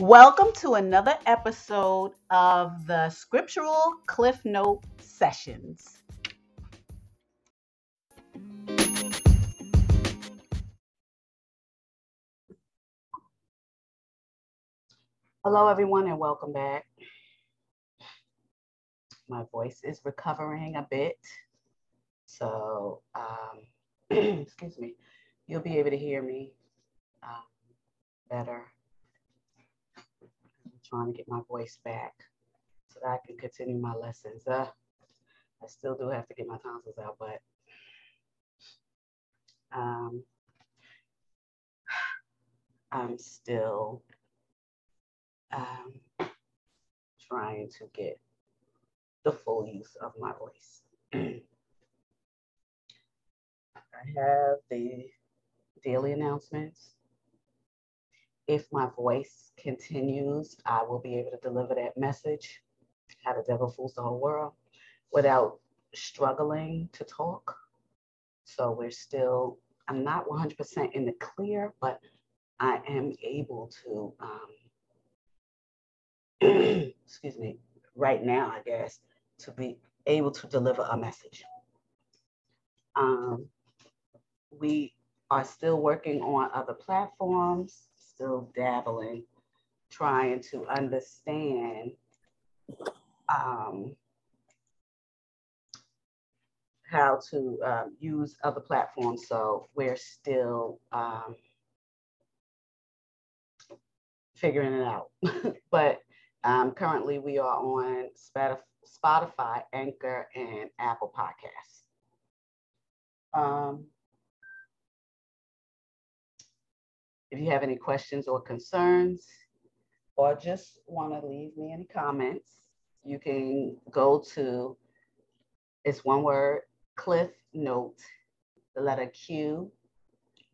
Welcome to another episode of the Scriptural Cliff Note Sessions. Hello, everyone, and welcome back. My voice is recovering a bit, so um, excuse me, you'll be able to hear me um, better trying to get my voice back so that I can continue my lessons. Uh, I still do have to get my tonsils out, but um, I'm still um, trying to get the full use of my voice. I have the daily announcements if my voice continues, I will be able to deliver that message, how the devil fools the whole world, without struggling to talk. So we're still, I'm not 100% in the clear, but I am able to, um, excuse me, right now, I guess, to be able to deliver a message. Um, we are still working on other platforms still dabbling, trying to understand um, how to um, use other platforms. So we're still um, figuring it out. but um, currently we are on Spotify, Anchor, and Apple Podcasts. Um, If you have any questions or concerns, or just want to leave me any comments, you can go to, it's one word, Cliff Note, the letter Q,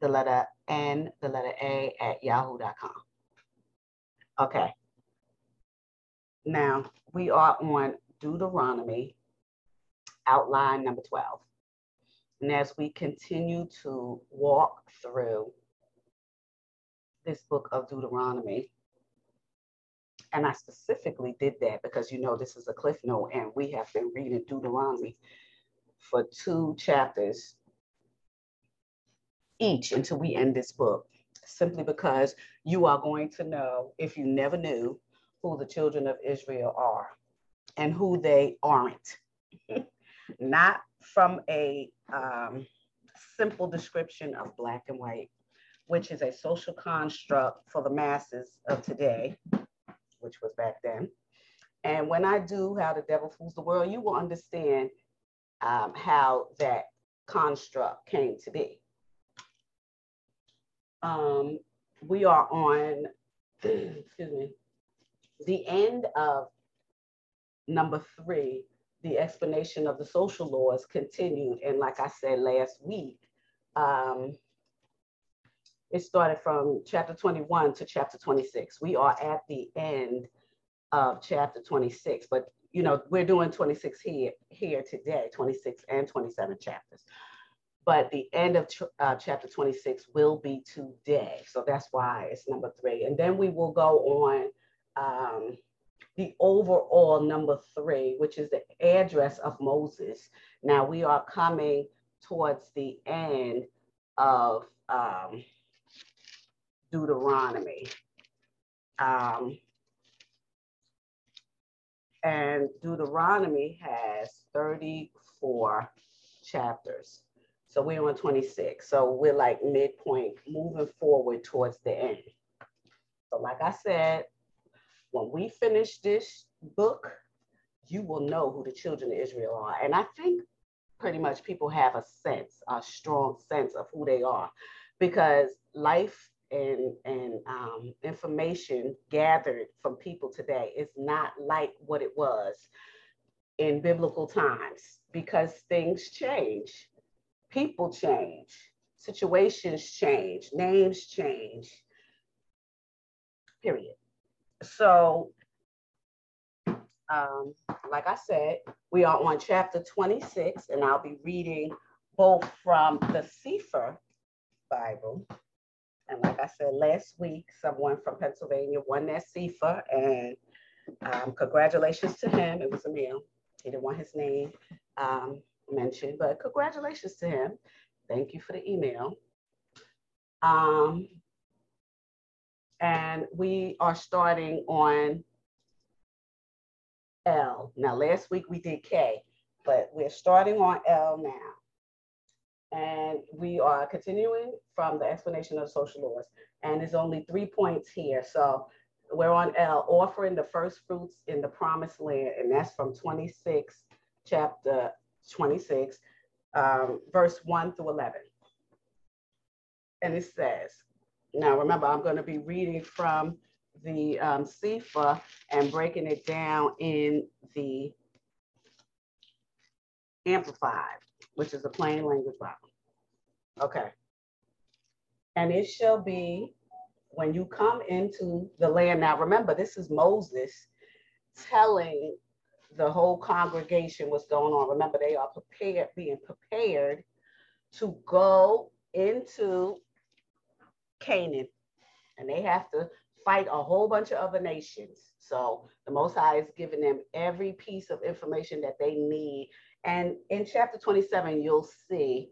the letter N, the letter A at yahoo.com. Okay. Now we are on Deuteronomy, outline number 12. And as we continue to walk through this book of Deuteronomy. And I specifically did that because you know this is a cliff note, and we have been reading Deuteronomy for two chapters each until we end this book, simply because you are going to know, if you never knew, who the children of Israel are and who they aren't. Not from a um, simple description of black and white, which is a social construct for the masses of today, which was back then. And when I do How the Devil Fools the World, you will understand um, how that construct came to be. Um, we are on, excuse me, the end of number three, the explanation of the social laws continued. And like I said last week, um, it started from chapter 21 to chapter 26. We are at the end of chapter 26, but you know, we're doing 26 here, here today, 26 and 27 chapters. But the end of uh, chapter 26 will be today. So that's why it's number three. And then we will go on um, the overall number three, which is the address of Moses. Now we are coming towards the end of um, Deuteronomy. Um, and Deuteronomy has 34 chapters. So we're on 26. So we're like midpoint, moving forward towards the end. So, like I said, when we finish this book, you will know who the children of Israel are. And I think pretty much people have a sense, a strong sense of who they are because life and and um, information gathered from people today is not like what it was in biblical times because things change. People change. Situations change. Names change. Period. So um, like i said we are on chapter 26 and i'll be reading both from the Cepher bible And like I said last week, someone from Pennsylvania won that Cepher, and um, congratulations to him. It was a male. He didn't want his name um, mentioned, but congratulations to him. Thank you for the email. Um, and we are starting on L. Now, last week we did K, but we're starting on L now. And we are continuing from the explanation of social laws. And there's only three points here. So we're on L, offering the first fruits in the promised land. And that's from 26, chapter 26, um, verse 1 through 11. And it says, now remember, I'm going to be reading from the um, Cepher and breaking it down in the Amplified, which is a plain language Bible. Okay. And it shall be when you come into the land. Now, remember, this is Moses telling the whole congregation what's going on. Remember, they are prepared, being prepared to go into Canaan, and they have to fight a whole bunch of other nations. So the Most High is giving them every piece of information that they need. And in chapter 27, you'll see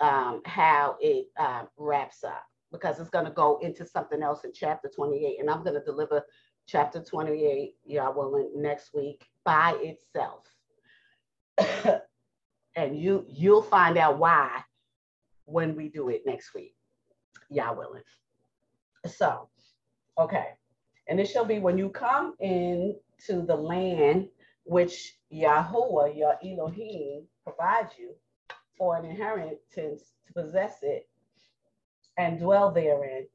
um, how it uh, wraps up because it's going to go into something else in chapter 28. And I'm going to deliver chapter 28, y'all willing, next week by itself. and you you'll find out why when we do it next week. Y'all willing. So, okay. And it shall be when you come in to the land which Yahweh, your Elohim, provides you for an inheritance to possess it and dwell therein,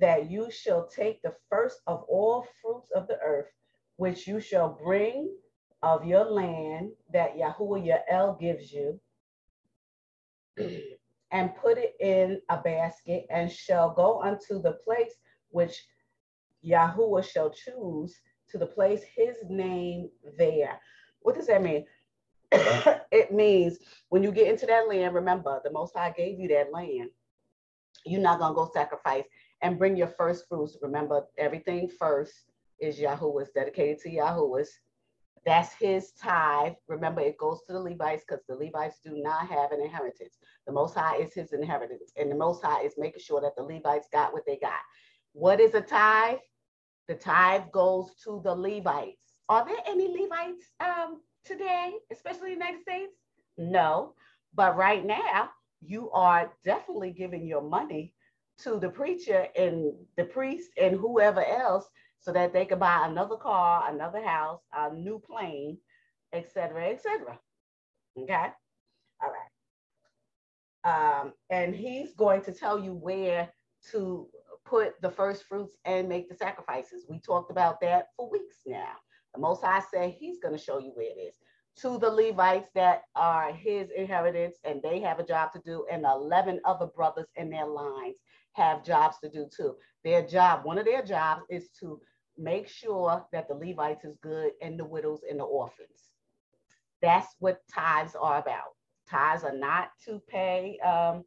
that you shall take the first of all fruits of the earth, which you shall bring of your land that Yahweh your El gives you, and put it in a basket, and shall go unto the place which Yahweh shall choose to the place his name there. What does that mean? it means when you get into that land, remember the Most High gave you that land. You're not gonna go sacrifice and bring your first fruits. Remember, everything first is Yahweh's dedicated to Yahweh's. That's his tithe. Remember, it goes to the Levites because the Levites do not have an inheritance. The Most High is his inheritance, and the Most High is making sure that the Levites got what they got. What is a tithe? The tithe goes to the Levites. Are there any Levites um, today, especially in the United States? No. But right now, you are definitely giving your money to the preacher and the priest and whoever else so that they could buy another car, another house, a new plane, etc., etc. Okay. All right. Um, and he's going to tell you where to put the first fruits and make the sacrifices. We talked about that for weeks now. The Most High said he's going to show you where it is. To the Levites that are his inheritance and they have a job to do, and 11 other brothers in their lines have jobs to do too. Their job, one of their jobs is to make sure that the Levites is good and the widows and the orphans. That's what tithes are about. Tithes are not to pay um,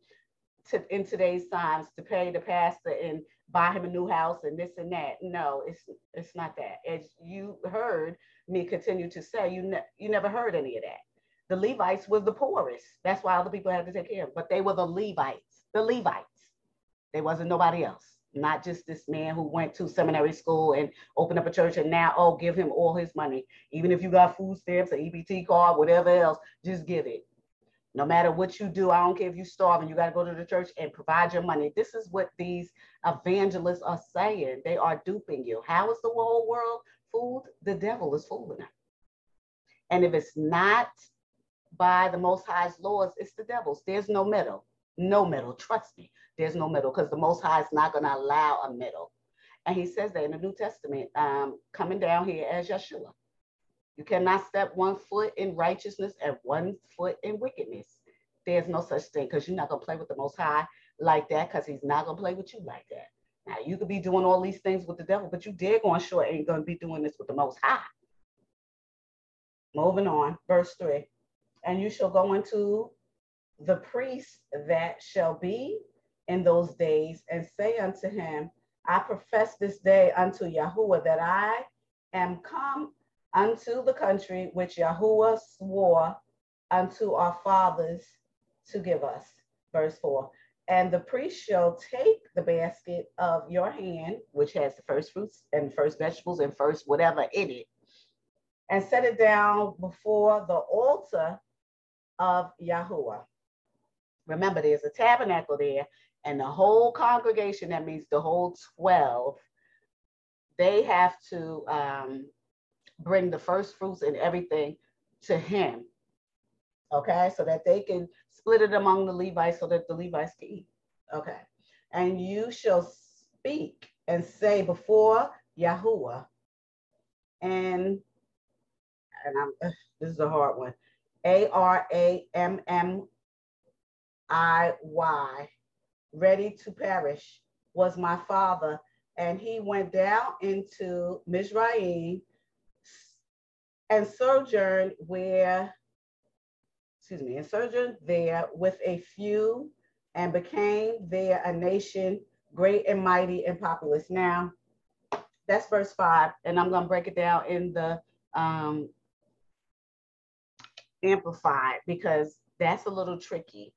to, in today's times to pay the pastor and buy him a new house and this and that. No, it's it's not that. As you heard me continue to say, you ne- you never heard any of that. The Levites were the poorest. That's why other people had to take care of. But they were the Levites. The Levites. There wasn't nobody else. Not just this man who went to seminary school and opened up a church and now, oh, give him all his money. Even if you got food stamps, an EBT card, whatever else, just give it. No matter what you do, I don't care if you starve and you got to go to the church and provide your money. This is what these evangelists are saying. They are duping you. How is the whole world fooled? The devil is fooling them. And if it's not by the Most High's laws, it's the devil's. There's no middle. No middle. Trust me. There's no middle because the Most High is not going to allow a middle. And he says that in the New Testament, um, coming down here as Yeshua. You cannot step one foot in righteousness and one foot in wickedness. There's no such thing because you're not going to play with the Most High like that because he's not going to play with you like that. Now, you could be doing all these things with the devil, but you dead going sure ain't going to be doing this with the Most High. Moving on, verse 3. And you shall go into the priest that shall be in those days and say unto him, I profess this day unto Yahuwah that I am come unto the country which Yahuwah swore unto our fathers to give us. Verse 4. And the priest shall take the basket of your hand, which has the first fruits and first vegetables and first whatever in it, and set it down before the altar of Yahuwah. Remember, there's a tabernacle there, and the whole congregation, that means the whole 12, they have to um, bring the first fruits and everything to him. Okay, so that they can split it among the Levites so that the Levites can eat. Okay, and you shall speak and say before Yahuwah, and and I'm uh, this is a hard one. A R A M M I Y, ready to perish, was my father, and he went down into Mizraim and sojourned where, excuse me, and sojourned there with a few and became there a nation great and mighty and populous. Now, that's verse five, and I'm going to break it down in the um, amplified because that's a little tricky.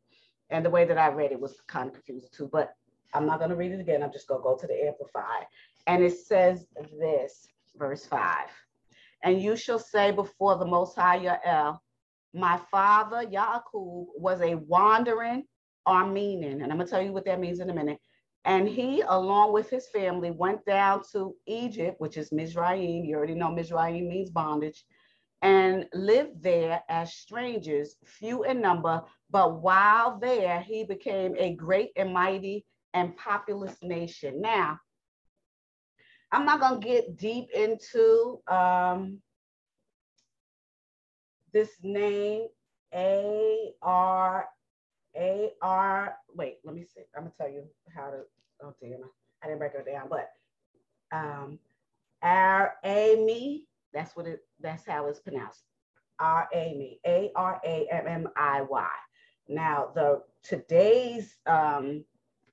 And the way that I read it was kind of confusing too, but I'm not going to read it again. I'm just going to go to the amplified. And it says this, verse five. And you shall say before the Most High Yael, my father Yaakov was a wandering Aramean. And I'm going to tell you what that means in a minute. And he, along with his family, went down to Egypt, which is Mizraim. You already know Mizraim means bondage, and lived there as strangers, few in number. But while there, he became a great and mighty and populous nation. Now, I'm not going to get deep into um, this name, A R A R. Wait, let me see. I'm going to tell you how to. Oh, damn. I didn't break it down, but um, R A me. That's what it. That's how it's pronounced. R A me. A R A M M I Y. Now the today's um,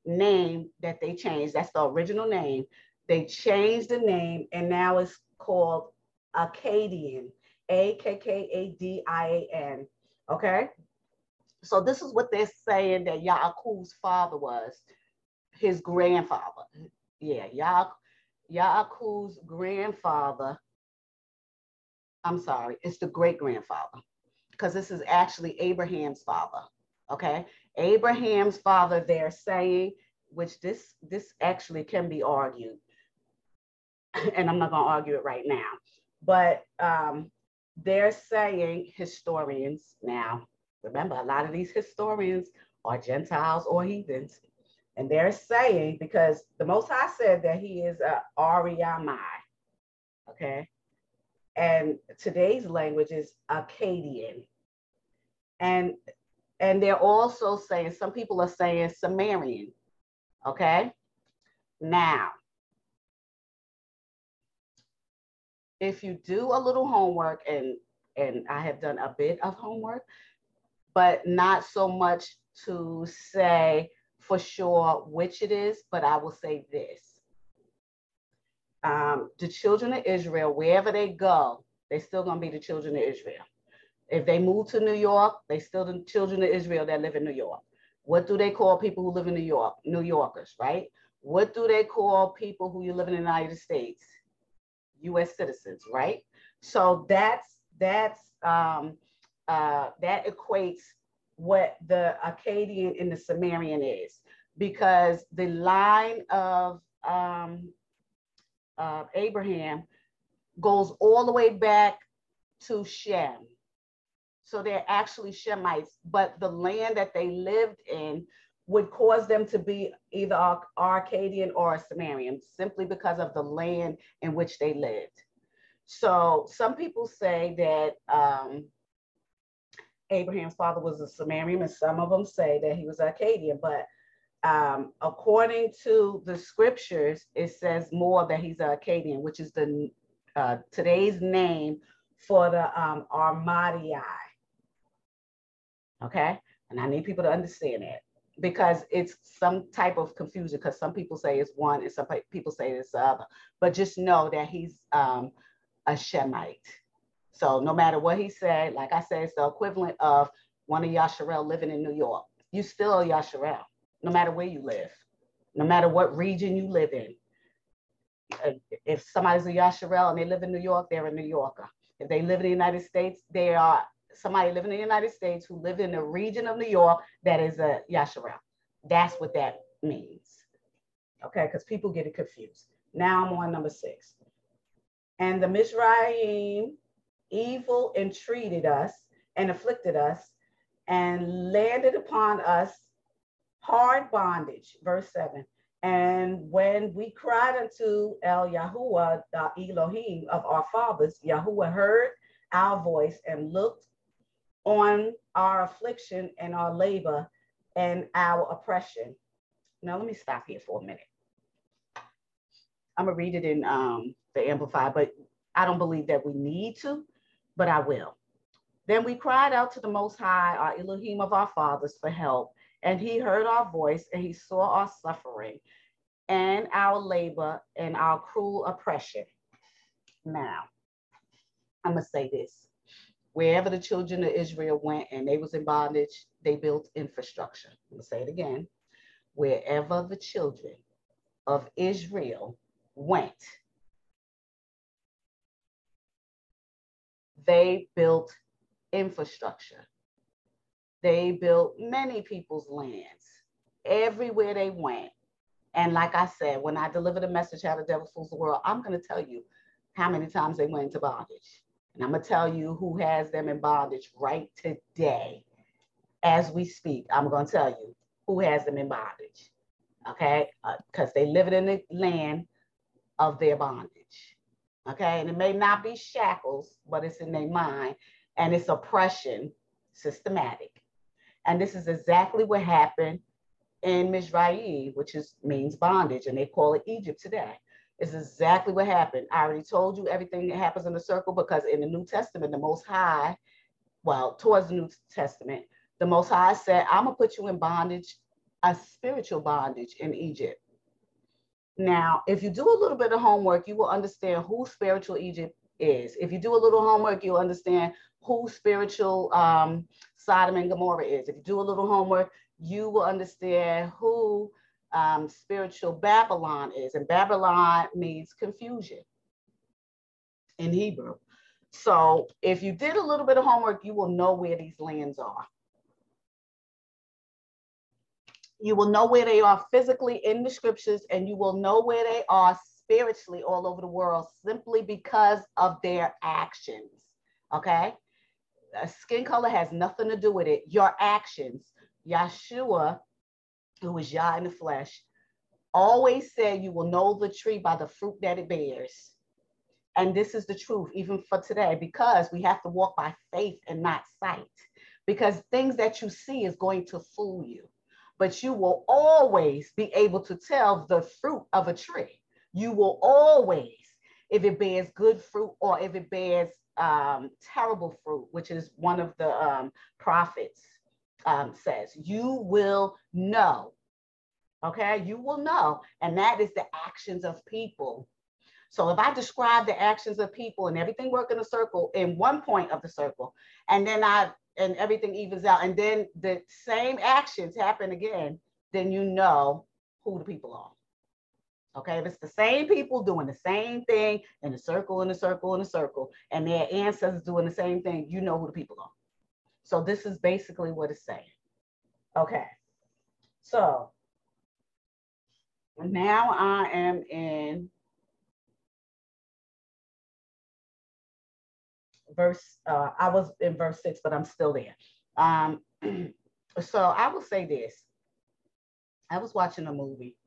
name that they changed. That's the original name. They changed the name and now it's called Akkadian, A K K A D I A N. Okay. So this is what they're saying that Yaakov's father was, his grandfather. Yeah, ya- Yaakov's grandfather. I'm sorry, it's the great grandfather because this is actually Abraham's father. Okay. Abraham's father, they're saying, which this this actually can be argued and I'm not going to argue it right now, but um, they're saying historians now, remember, a lot of these historians are Gentiles or heathens. And they're saying, because the Most High said that he is a Ariamai, okay? And today's language is Akkadian. And, and they're also saying, some people are saying Sumerian, okay? Now, if you do a little homework and and I have done a bit of homework, but not so much to say for sure which it is, but I will say this. Um, the children of Israel, wherever they go, they're still gonna be the children of Israel. If they move to New York, they still the children of Israel that live in New York. What do they call people who live in New York? New Yorkers, right? What do they call people who you live in the United States? U.S. citizens, right? So that's that's um, uh, that equates what the Akkadian and the Sumerian is, because the line of um, uh, Abraham goes all the way back to Shem. So they're actually Shemites, but the land that they lived in would cause them to be either Arcadian or Sumerian simply because of the land in which they lived. So some people say that um, Abraham's father was a Sumerian, and some of them say that he was Arcadian. But um, according to the scriptures, it says more that he's a Akkadian, which is the uh, today's name for the um, Armadii. Okay, and I need people to understand that because it's some type of confusion because some people say it's one and some people say it's the other. But just know that he's um, a Shemite. So no matter what he said, like I said, it's the equivalent of one of Yasharel living in New York. You still a Yasharel, no matter where you live, no matter what region you live in. If somebody's a Yasharel and they live in New York, they're a New Yorker. If they live in the United States, they are somebody living in the United States who lived in the region of New York that is a Yasharel. That's what that means. Okay, because people get it confused. Now I'm on number six. And the Mizraim evil entreated us and afflicted us and landed upon us hard bondage. Verse seven. And when we cried unto El Yahuwah, the Elohim of our fathers, Yahuwah heard our voice and looked on our affliction and our labor and our oppression. Now, let me stop here for a minute. I'm going to read it in um, the Amplified, but I don't believe that we need to, but I will. Then we cried out to the Most High, our Elohim of our fathers, for help. And he heard our voice and he saw our suffering and our labor and our cruel oppression. Now, I'm going to say this wherever the children of Israel went and they was in bondage, they built infrastructure. I'm gonna say it again. Wherever the children of Israel went, they built infrastructure. They built many people's lands everywhere they went. And like I said, when I delivered a message how the devil fools the world, I'm going to tell you how many times they went into bondage. And I'm going to tell you who has them in bondage right today. As we speak, I'm going to tell you who has them in bondage. Okay. Because uh, they live in the land of their bondage. Okay. And it may not be shackles, but it's in their mind and it's oppression systematic. And this is exactly what happened in Mizraim, which is means bondage, and they call it Egypt today. It's exactly what happened. I already told you everything that happens in the circle because in the New Testament, the Most High, well, towards the New Testament, the Most High said, I'm going to put you in bondage, a spiritual bondage in Egypt. Now, if you do a little bit of homework, you will understand who spiritual Egypt is. If you do a little homework, you'll understand who spiritual um, Sodom and Gomorrah is. If you do a little homework, you will understand who um, spiritual Babylon is. And Babylon means confusion in Hebrew. So if you did a little bit of homework, you will know where these lands are. You will know where they are physically in the scriptures, and you will know where they are spiritually all over the world simply because of their actions. Okay? skin color has nothing to do with it. Your actions. Yeshua who is Yah in the flesh, always said you will know the tree by the fruit that it bears. And this is the truth, even for today, because we have to walk by faith and not sight. Because things that you see is going to fool you, but you will always be able to tell the fruit of a tree. You will always, if it bears good fruit or if it bears um, terrible fruit, which is one of the um, prophets um, says. You will know. Okay, you will know. And that is the actions of people. So if I describe the actions of people and everything work in a circle in one point of the circle, and then I and everything evens out, and then the same actions happen again, then you know who the people are. Okay, if it's the same people doing the same thing in a circle, in a circle, in a circle, and their ancestors doing the same thing, you know who the people are. So this is basically what it's saying. Okay. So now I am in verse, uh, I was in verse six, but I'm still there. Um, so I will say this. I was watching a movie.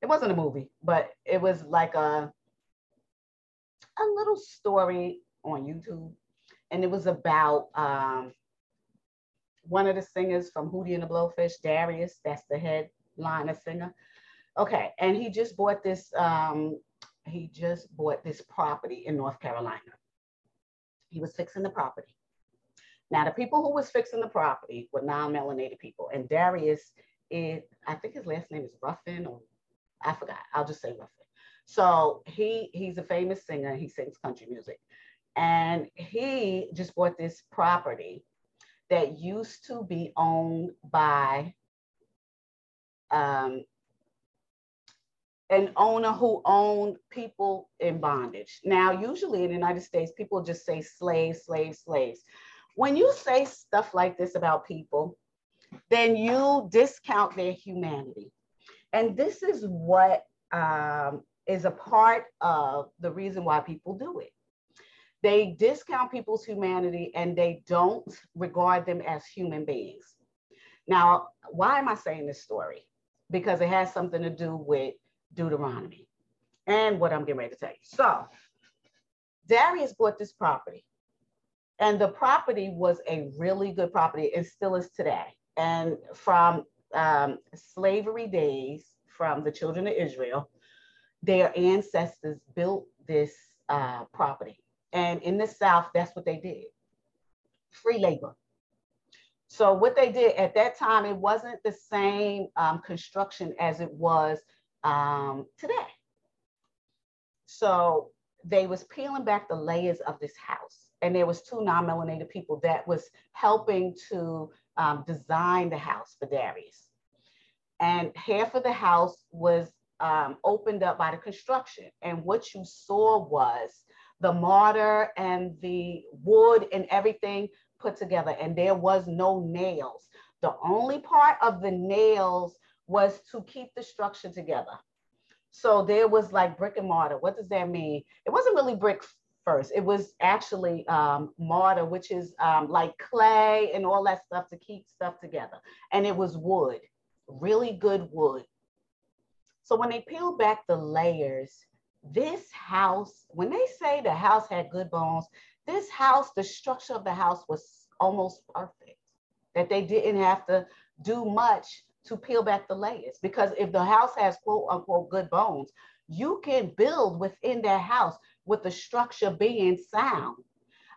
It wasn't a movie, but it was like a, a little story on YouTube. And it was about um, one of the singers from Hootie and the Blowfish, Darius, that's the headliner singer. Okay, and he just bought this, um, he just bought this property in North Carolina. He was fixing the property. Now, the people who was fixing the property were non-melanated people, and Darius is, I think his last name is Ruffin, or I forgot. I'll just say Ruffin. So he he's a famous singer. He sings country music, and he just bought this property that used to be owned by um, an owner who owned people in bondage. Now, usually in the United States, people just say slaves, slaves, slaves. When you say stuff like this about people, then you discount their humanity. And this is what um, is a part of the reason why people do it. They discount people's humanity and they don't regard them as human beings. Now, why am I saying this story? Because it has something to do with Deuteronomy and what I'm getting ready to tell you. So, Darius bought this property, and the property was a really good property and still is today. And from um, slavery days, from the children of Israel, their ancestors built this uh, property. And in the South, that's what they did free labor. So, what they did at that time, it wasn't the same um, construction as it was um, today. So, they was peeling back the layers of this house. And there was two non-melanated people that was helping to um, design the house for Darius. And half of the house was um, opened up by the construction. And what you saw was the mortar and the wood and everything put together. And there was no nails. The only part of the nails was to keep the structure together. So there was like brick and mortar. What does that mean? It wasn't really brick first. It was actually um, mortar, which is um, like clay and all that stuff to keep stuff together. And it was wood, really good wood. So when they peel back the layers, this house, when they say the house had good bones, this house, the structure of the house was almost perfect, that they didn't have to do much to peel back the layers. Because if the house has quote unquote good bones, you can build within that house with the structure being sound.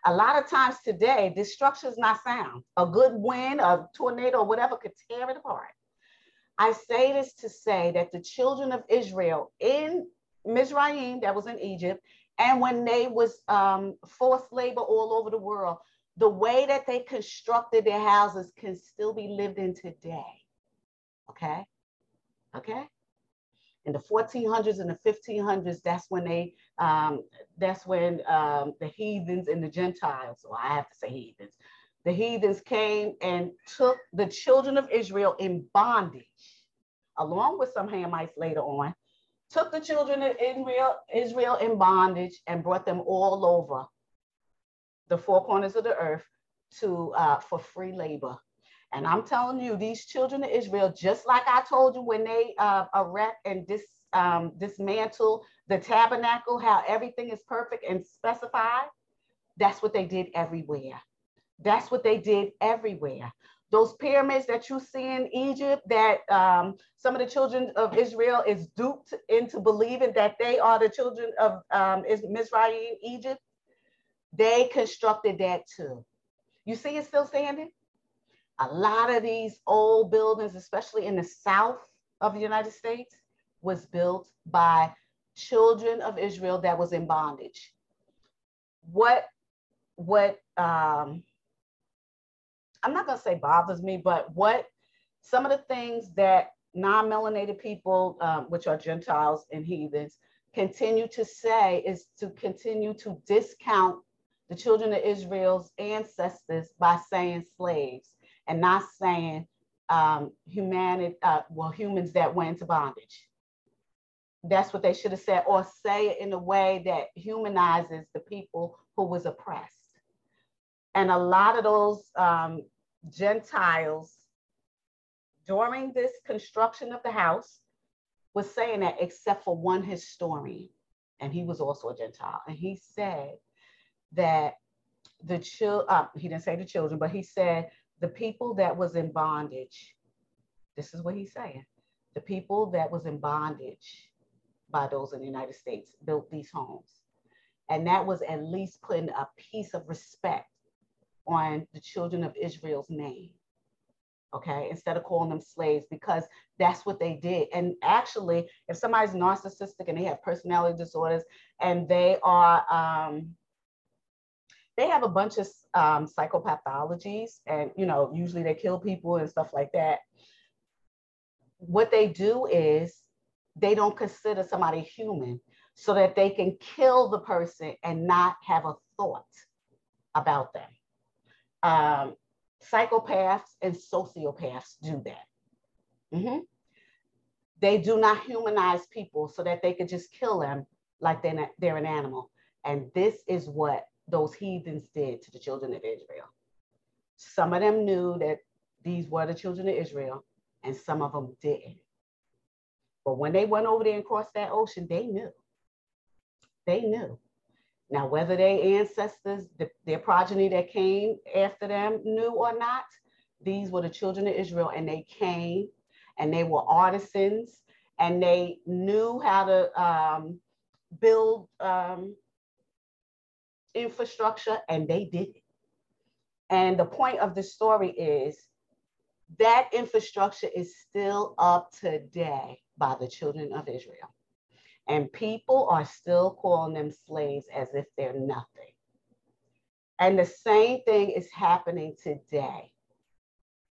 A lot of times today, this structure is not sound. A good wind, a tornado, or whatever could tear it apart. I say this to say that the children of Israel in Mizraim, that was in Egypt, and when they was um, forced labor all over the world, the way that they constructed their houses can still be lived in today. Okay, okay. In the 1400s and the 1500s, that's when they, um, that's when um, the heathens and the Gentiles, or I have to say heathens, the heathens came and took the children of Israel in bondage, along with some Hamites later on, took the children of Israel, Israel in bondage and brought them all over the four corners of the earth to uh, for free labor. And I'm telling you, these children of Israel, just like I told you when they uh, erect and dis, um, dismantle the tabernacle, how everything is perfect and specified, that's what they did everywhere. That's what they did everywhere. Those pyramids that you see in Egypt, that um, some of the children of Israel is duped into believing that they are the children of um, Mizraim, Egypt, they constructed that too. You see it still standing? A lot of these old buildings, especially in the south of the United States, was built by children of Israel that was in bondage. What, what, um, I'm not going to say bothers me, but what some of the things that non-melanated people, um, which are Gentiles and heathens, continue to say is to continue to discount the children of Israel's ancestors by saying slaves and not saying um, humanity, uh, well, humans that went into bondage. That's what they should have said, or say it in a way that humanizes the people who was oppressed. And a lot of those um, Gentiles during this construction of the house was saying that except for one historian, and he was also a Gentile, and he said that the children, uh, he didn't say the children, but he said the people that was in bondage, this is what he's saying, the people that was in bondage by those in the United States built these homes. And that was at least putting a piece of respect on the children of Israel's name. okay, instead of calling them slaves, because that's what they did. And actually, if somebody's narcissistic and they have personality disorders and they are, um, they have a bunch of um, psychopathologies, and you know, usually they kill people and stuff like that. What they do is they don't consider somebody human so that they can kill the person and not have a thought about them. Um, psychopaths and sociopaths do that. Mm-hmm. They do not humanize people so that they could just kill them like they're, not, they're an animal. And this is what those heathens did to the children of Israel. Some of them knew that these were the children of Israel, and some of them didn't. But when they went over there and crossed that ocean, they knew. They knew. Now, whether their ancestors, the, their progeny that came after them knew or not, these were the children of Israel, and they came and they were artisans and they knew how to um, build um, infrastructure, and they did it. And the point of the story is that infrastructure is still up today by the children of Israel. And people are still calling them slaves as if they're nothing. And the same thing is happening today,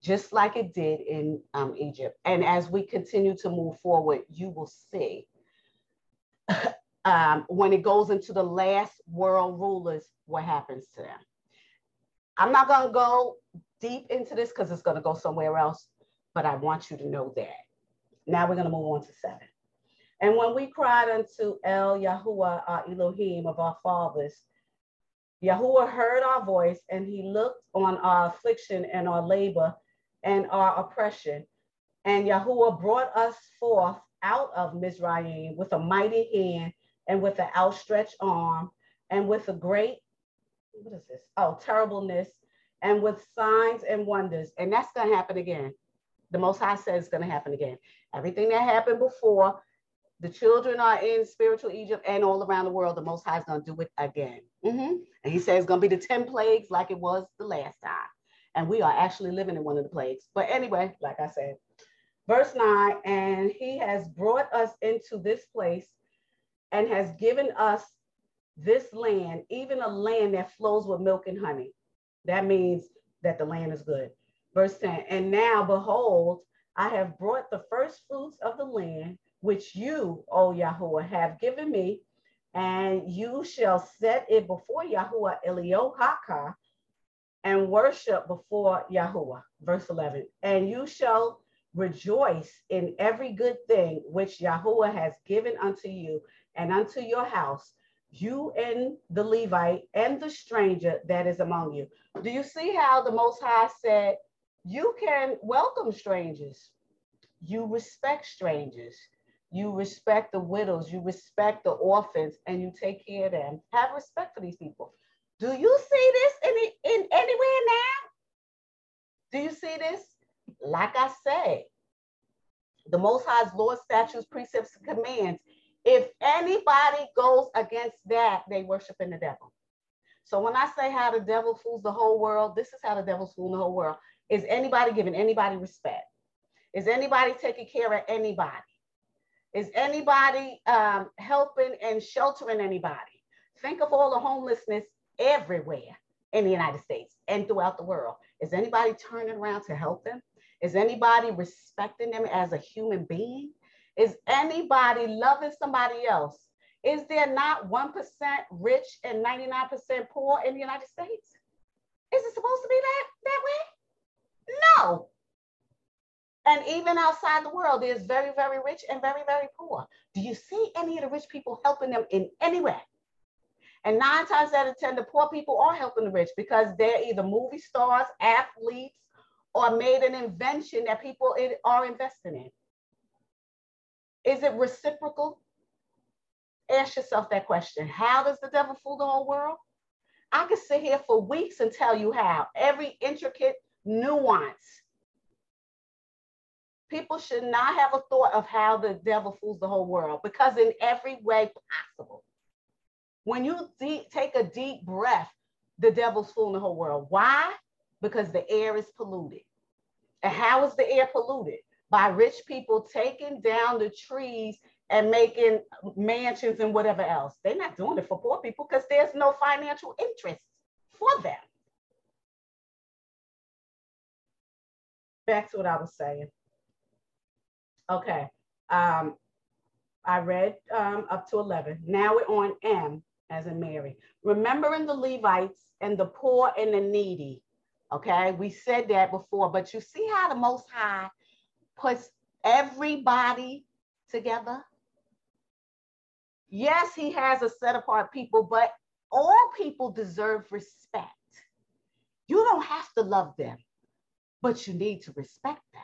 just like it did in um, Egypt. And as we continue to move forward, you will see um, when it goes into the last world rulers, what happens to them. I'm not going to go deep into this because it's going to go somewhere else, but I want you to know that. Now we're going to move on to seven. And when we cried unto El Yahuwah, our Elohim of our fathers, Yahuwah heard our voice and he looked on our affliction and our labor and our oppression. And Yahuwah brought us forth out of Mizraim with a mighty hand and with an outstretched arm and with a great, what is this? Oh, terribleness and with signs and wonders. And that's going to happen again. The Most High says it's going to happen again. Everything that happened before the children are in spiritual Egypt and all around the world. The Most High is going to do it again. Mm-hmm. And he says it's going to be the 10 plagues like it was the last time. And we are actually living in one of the plagues. But anyway, like I said, verse 9, and he has brought us into this place and has given us this land, even a land that flows with milk and honey. That means that the land is good. Verse 10, and now behold, I have brought the first fruits of the land which you, O Yahuwah, have given me, and you shall set it before Yahuwah Elohayka and worship before Yahuwah. Verse 11. And you shall rejoice in every good thing which Yahuwah has given unto you and unto your house, you and the Levite and the stranger that is among you. Do you see how the Most High said, You can welcome strangers, you respect strangers, you respect the widows, you respect the orphans, and you take care of them. Have respect for these people. Do you see this in, in anywhere now? Do you see this? Like I say, the Most High's laws, statutes, precepts, and commands. If anybody goes against that, they worship in the devil. So when I say how the devil fools the whole world, this is how the devil's fooling the whole world. Is anybody giving anybody respect? Is anybody taking care of anybody? Is anybody um, helping and sheltering anybody? Think of all the homelessness everywhere in the United States and throughout the world. Is anybody turning around to help them? Is anybody respecting them as a human being? Is anybody loving somebody else? Is there not 1% rich and 99% poor in the United States? Is it supposed to be that, that way? No. And even outside the world, there's very, very rich and very, very poor. Do you see any of the rich people helping them in any way? And nine times out of 10, the poor people are helping the rich because they're either movie stars, athletes, or made an invention that people are investing in. Is it reciprocal? Ask yourself that question. How does the devil fool the whole world? I could sit here for weeks and tell you how, every intricate nuance people should not have a thought of how the devil fools the whole world because in every way possible when you deep, take a deep breath the devil's fooling the whole world why because the air is polluted And how is the air polluted? By rich people taking down the trees and making mansions and whatever else. They're not doing it for poor people because there's no financial interest for them. Back to what I was saying. Okay. Um, I read um, up to 11. Now we're on M as in Mary. Remembering the Levites and the poor and the needy. Okay, we said that before, but you see how the Most High puts everybody together? Yes, he has a set apart people, but all people deserve respect. You don't have to love them, but you need to respect them.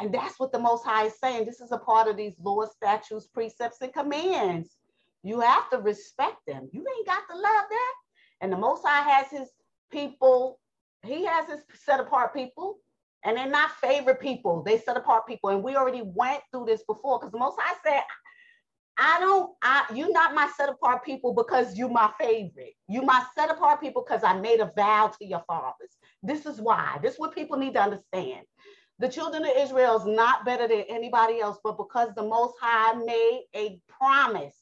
And that's what the Most High is saying. This is a part of these laws, statutes, precepts, and commands. You have to respect them. You ain't got to love them. And the Most High has his people, he has his set apart people, and they're not favorite people. They set apart people. And we already went through this before because the Most High said, I don't, I you're not my set apart people because you're my favorite. You my set apart people because I made a vow to your fathers. This is why. This is what people need to understand. The children of Israel is not better than anybody else, but because the Most High made a promise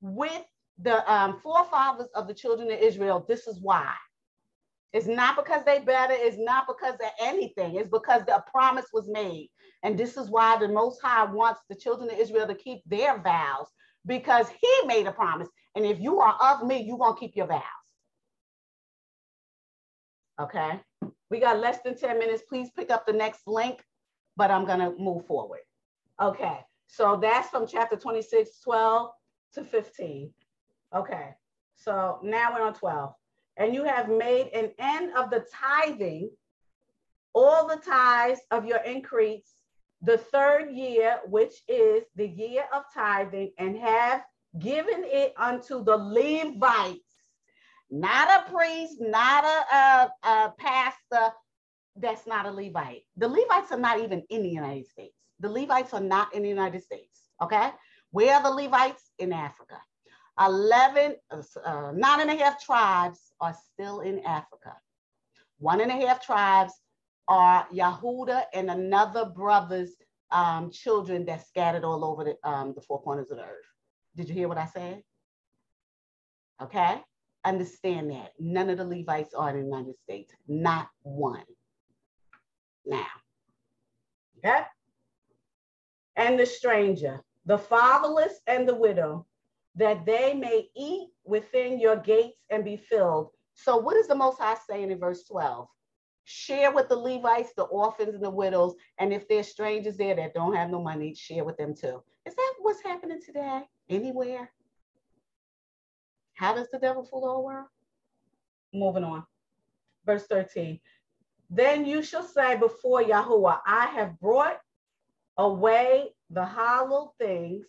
with the um, forefathers of the children of Israel, this is why. It's not because they better, it's not because of anything, it's because the promise was made. And this is why the Most High wants the children of Israel to keep their vows because He made a promise. And if you are of me, you're going to keep your vows. Okay. We got less than 10 minutes. Please pick up the next link, but I'm to move forward. Okay. So that's from chapter 26, 12 to 15. Okay. So now we're on 12. And you have made an end of the tithing, all the tithes of your increase, the third year, which is the year of tithing, and have given it unto the Levites not a priest, not a, a, a pastor. That's not a Levite. The Levites are not even in the United States. The Levites are not in the United States. Okay. Where are the Levites? In Africa. 11, uh, nine and a half tribes are still in Africa. One and a half tribes are Yahuda and another brother's um, children that scattered all over the, um, the four corners of the earth. Did you hear what I said? Okay. Understand that. None of the Levites are in the United States, not one. Now, okay? And the stranger, the fatherless and the widow, that they may eat within your gates and be filled. So, what is the Most High saying in verse 12? Share with the Levites, the orphans, and the widows. And if there's strangers there that don't have no money, share with them too. Is that what's happening today? Anywhere? How does the devil fool the whole world? Moving on. Verse 13. Then you shall say before Yahuwah, I have brought away the hollow things,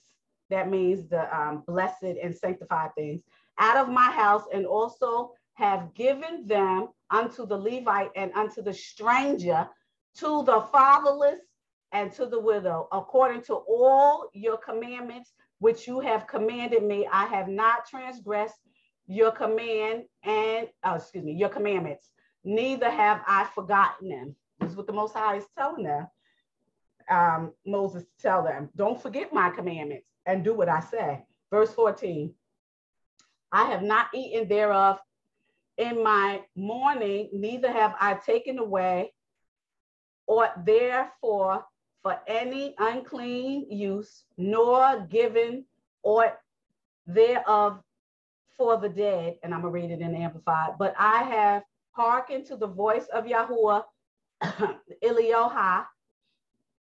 that means the um, blessed and sanctified things, out of my house, and also have given them unto the Levite and unto the stranger, to the fatherless and to the widow, according to all your commandments which you have commanded me. I have not transgressed your command and, oh, excuse me, your commandments. Neither have I forgotten them. This is what the Most High is telling them. Um, Moses tell them, don't forget my commandments and do what I say. Verse 14, I have not eaten thereof in my mourning, neither have I taken away or therefore for any unclean use, nor given or thereof for the dead. And I'm gonna read it in Amplified. But I have hearkened to the voice of Yahuwah, Elioha,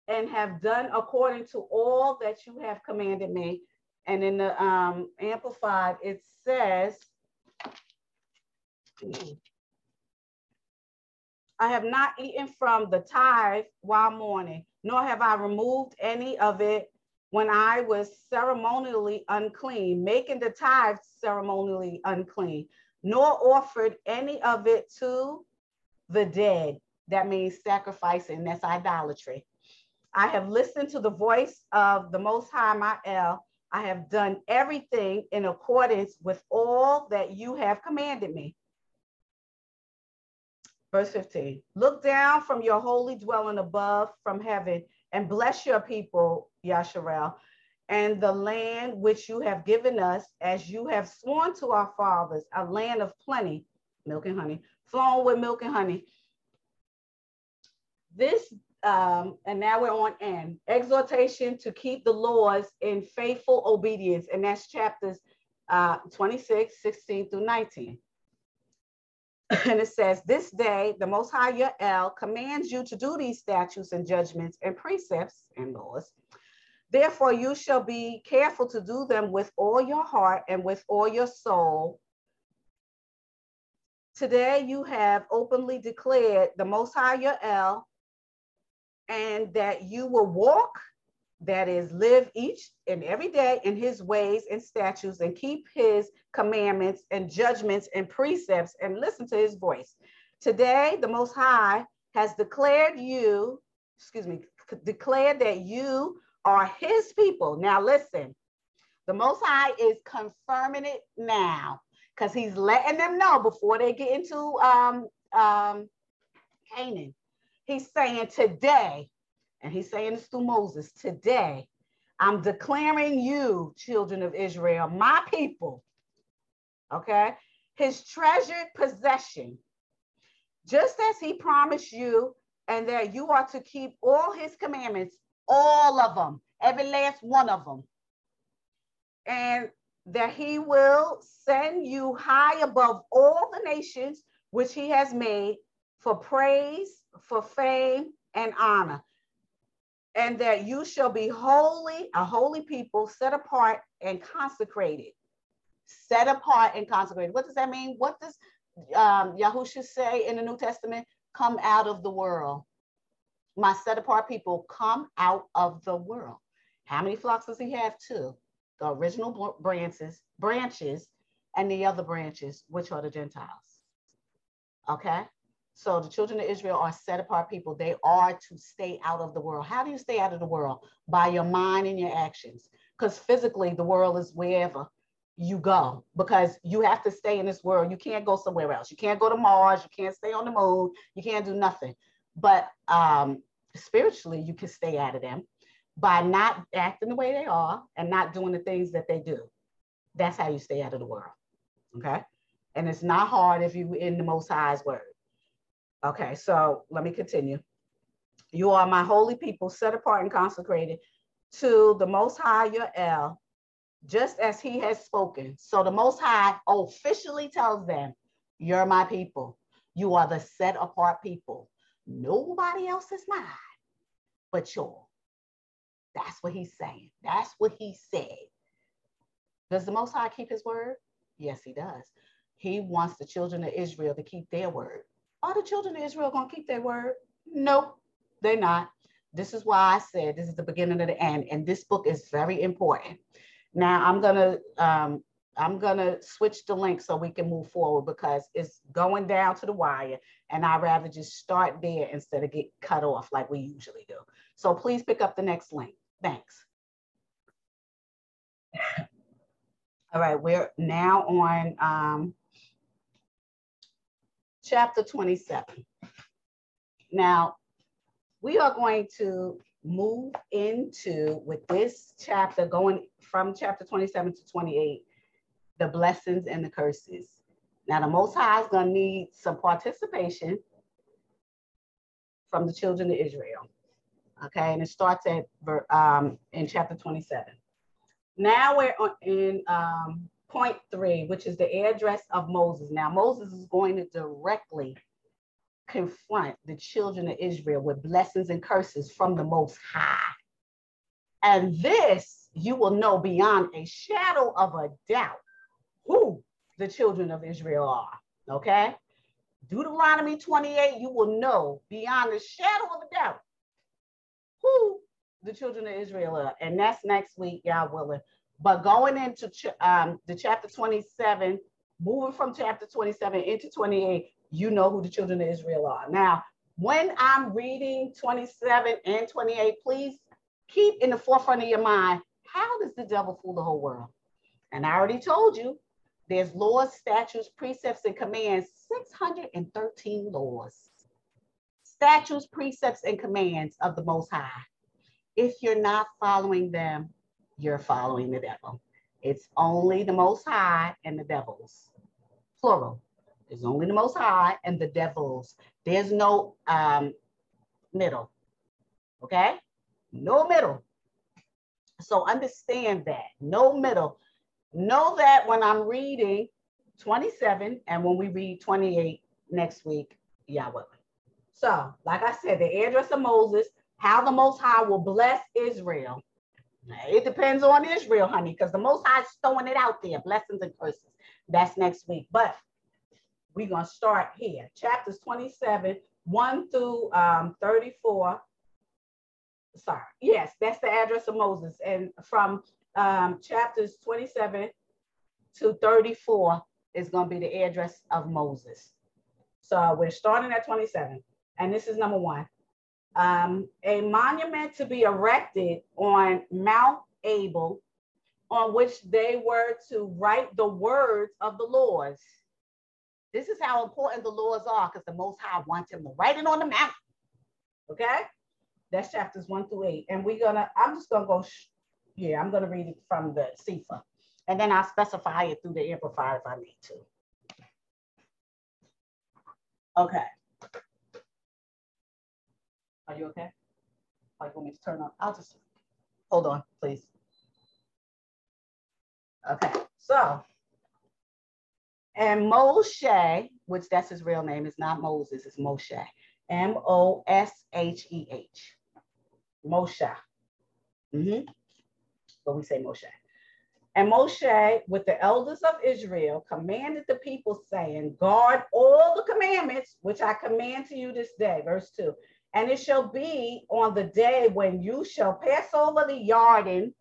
and have done according to all that you have commanded me. And in the um, Amplified, it says, I have not eaten from the tithe while mourning, nor have I removed any of it when I was ceremonially unclean, making the tithe ceremonially unclean, nor offered any of it to the dead. That means sacrificing, that's idolatry. I have listened to the voice of the Most High, my El. I have done everything in accordance with all that you have commanded me. Verse 15 Look down from your holy dwelling above from heaven and bless your people, Yasharel, and the land which you have given us, as you have sworn to our fathers, a land of plenty, milk and honey, flowing with milk and honey. This, um, and now we're on N, exhortation to keep the laws in faithful obedience, and that's chapters uh, 26, 16 through 19. and it says, This day the Most High your El commands you to do these statutes and judgments and precepts and laws. Therefore, you shall be careful to do them with all your heart and with all your soul. Today, you have openly declared the Most High your El, and that you will walk that is live each and every day in his ways and statutes and keep his commandments and judgments and precepts and listen to his voice. Today, the Most High has declared you, excuse me, declared that you are his people. Now, listen, the Most High is confirming it now because he's letting them know before they get into um, um, Canaan. He's saying today, and he's saying this through Moses today, I'm declaring you, children of Israel, my people, okay? His treasured possession, just as he promised you, and that you are to keep all his commandments, all of them, every last one of them. And that he will send you high above all the nations which he has made for praise, for fame, and honor and that you shall be holy, a holy people, set apart and consecrated. Set apart and consecrated. What does that mean? What does um, Yahusha say in the New Testament? Come out of the world. My set apart people, come out of the world. How many flocks does he have? Two. The original branches, branches, and the other branches, which are the Gentiles. Okay. So the children of Israel are set apart people. They are to stay out of the world. How do you stay out of the world? By your mind and your actions. Because physically, the world is wherever you go because you have to stay in this world. You can't go somewhere else. You can't go to Mars. You can't stay on the moon. You can't do nothing. But um, spiritually, you can stay out of them by not acting the way they are and not doing the things that they do. That's how you stay out of the world. Okay. And it's not hard if you in the Most High's word. Okay, so let me continue. You are my holy people, set apart and consecrated to the Most High, your El, just as he has spoken. So the Most High officially tells them, You're my people. You are the set apart people. Nobody else is mine but yours. That's what he's saying. That's what he said. Does the Most High keep his word? Yes, he does. He wants the children of Israel to keep their word. Are the children of Israel going to keep their word? Nope, they're not. This is why I said this is the beginning of the end, and this book is very important. Now I'm gonna um, I'm gonna switch the link so we can move forward because it's going down to the wire, and I'd rather just start there instead of get cut off like we usually do. So please pick up the next link. Thanks. All right, we're now on um, chapter 27. Now, we are going to move into, with this chapter, going from chapter 27 to 28, the blessings and the curses. Now, the Most High is going to need some participation from the children of Israel. Okay, and it starts at um, in chapter 27. Now we're in um, point three, which is the address of Moses. Now, Moses is going to directly confront the children of Israel with blessings and curses from the Most High. And this you will know beyond a shadow of a doubt who the children of Israel are. Okay? Deuteronomy 28, you will know beyond a shadow of a doubt who the children of Israel are. And that's next week, y'all willing. But going into ch- um, the chapter 27, moving from chapter 27 into 28, you know who the children of Israel are. Now, when I'm reading 27 and 28, please keep in the forefront of your mind how does the devil fool the whole world? And I already told you There's laws, statutes, precepts, and commands, 613 laws. Statutes, precepts, and commands of the Most High. If you're not following them, you're following the devil. It's only the Most High and the devils, plural. It's only the Most High and the devils. There's no um, middle, okay? No middle. So understand that, no middle. Know that when I'm reading 27 and when we read 28 next week, Yahweh. So, like I said, the address of Moses, how the Most High will bless Israel. It depends on Israel, honey, because the Most High is throwing it out there, blessings and curses. That's next week. But we're going to start here. Chapters 27, 1 through um, 34 sorry, yes, that's the address of Moses. And from um, chapters 27 to 34 is going to be the address of Moses. So we're starting at 27. And this is number one. Um, a monument to be erected on Mount Ebal, on which they were to write the words of the laws. This is how important the laws are because the Most High wants him to write it on the mountain. Okay? That's chapters one through eight. And we're gonna, I'm just gonna go, yeah, I'm gonna read it from the Cepher. And then I'll specify it through the amplifier if I need to. Okay. Are you okay? You want me to turn on? I'll just, hold on, please. Okay, so, and Moshe, which that's his real name, is not Moses, it's Moshe. M-O-S-H-E-H. Moshe. Mm-hmm. But we say Moshe. And Moshe, with the elders of Israel, commanded the people, saying, Guard all the commandments which I command to you this day. Verse 2. And it shall be on the day when you shall pass over the Jordan.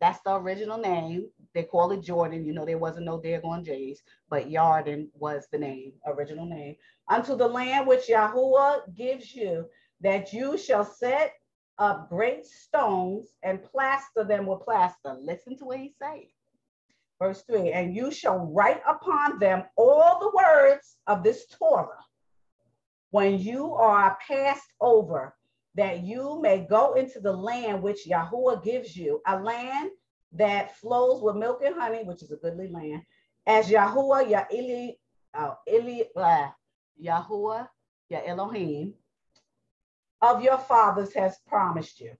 That's the original name. They call it Jordan. You know, there wasn't no Dagon J's, but Jordan was the name, original name. Unto the land which Yahuwah gives you, that you shall set up great stones and plaster them with plaster. Listen to what he's saying. Verse 3 And you shall write upon them all the words of this Torah when you are passed over, that you may go into the land which Yahuwah gives you, a land that flows with milk and honey, which is a goodly land, as Yahuwah, Ya Eli, uh, Eli, uh, Yahuwah, Ya Elohim, of your fathers has promised you.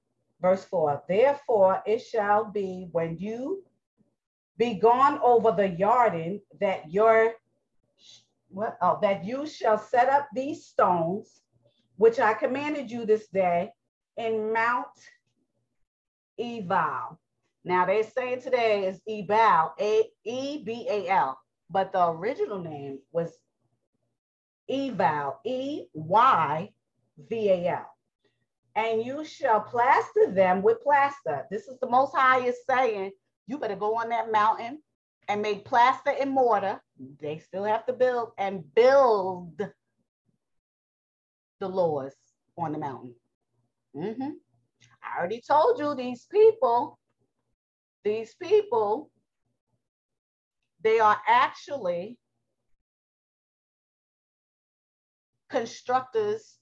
Verse 4 Therefore it shall be when you be gone over the Jordan that your what oh, that you shall set up these stones, which I commanded you this day in Mount Ebal. Now they're saying today is Ebal, A E B A L, but the original name was Eval, E Y V A L and you shall plaster them with plaster. This is the Most High is saying, you better go on that mountain and make plaster and mortar. They still have to build and build the laws on the mountain. Mm-hmm. I already told you these people, these people, they are actually constructors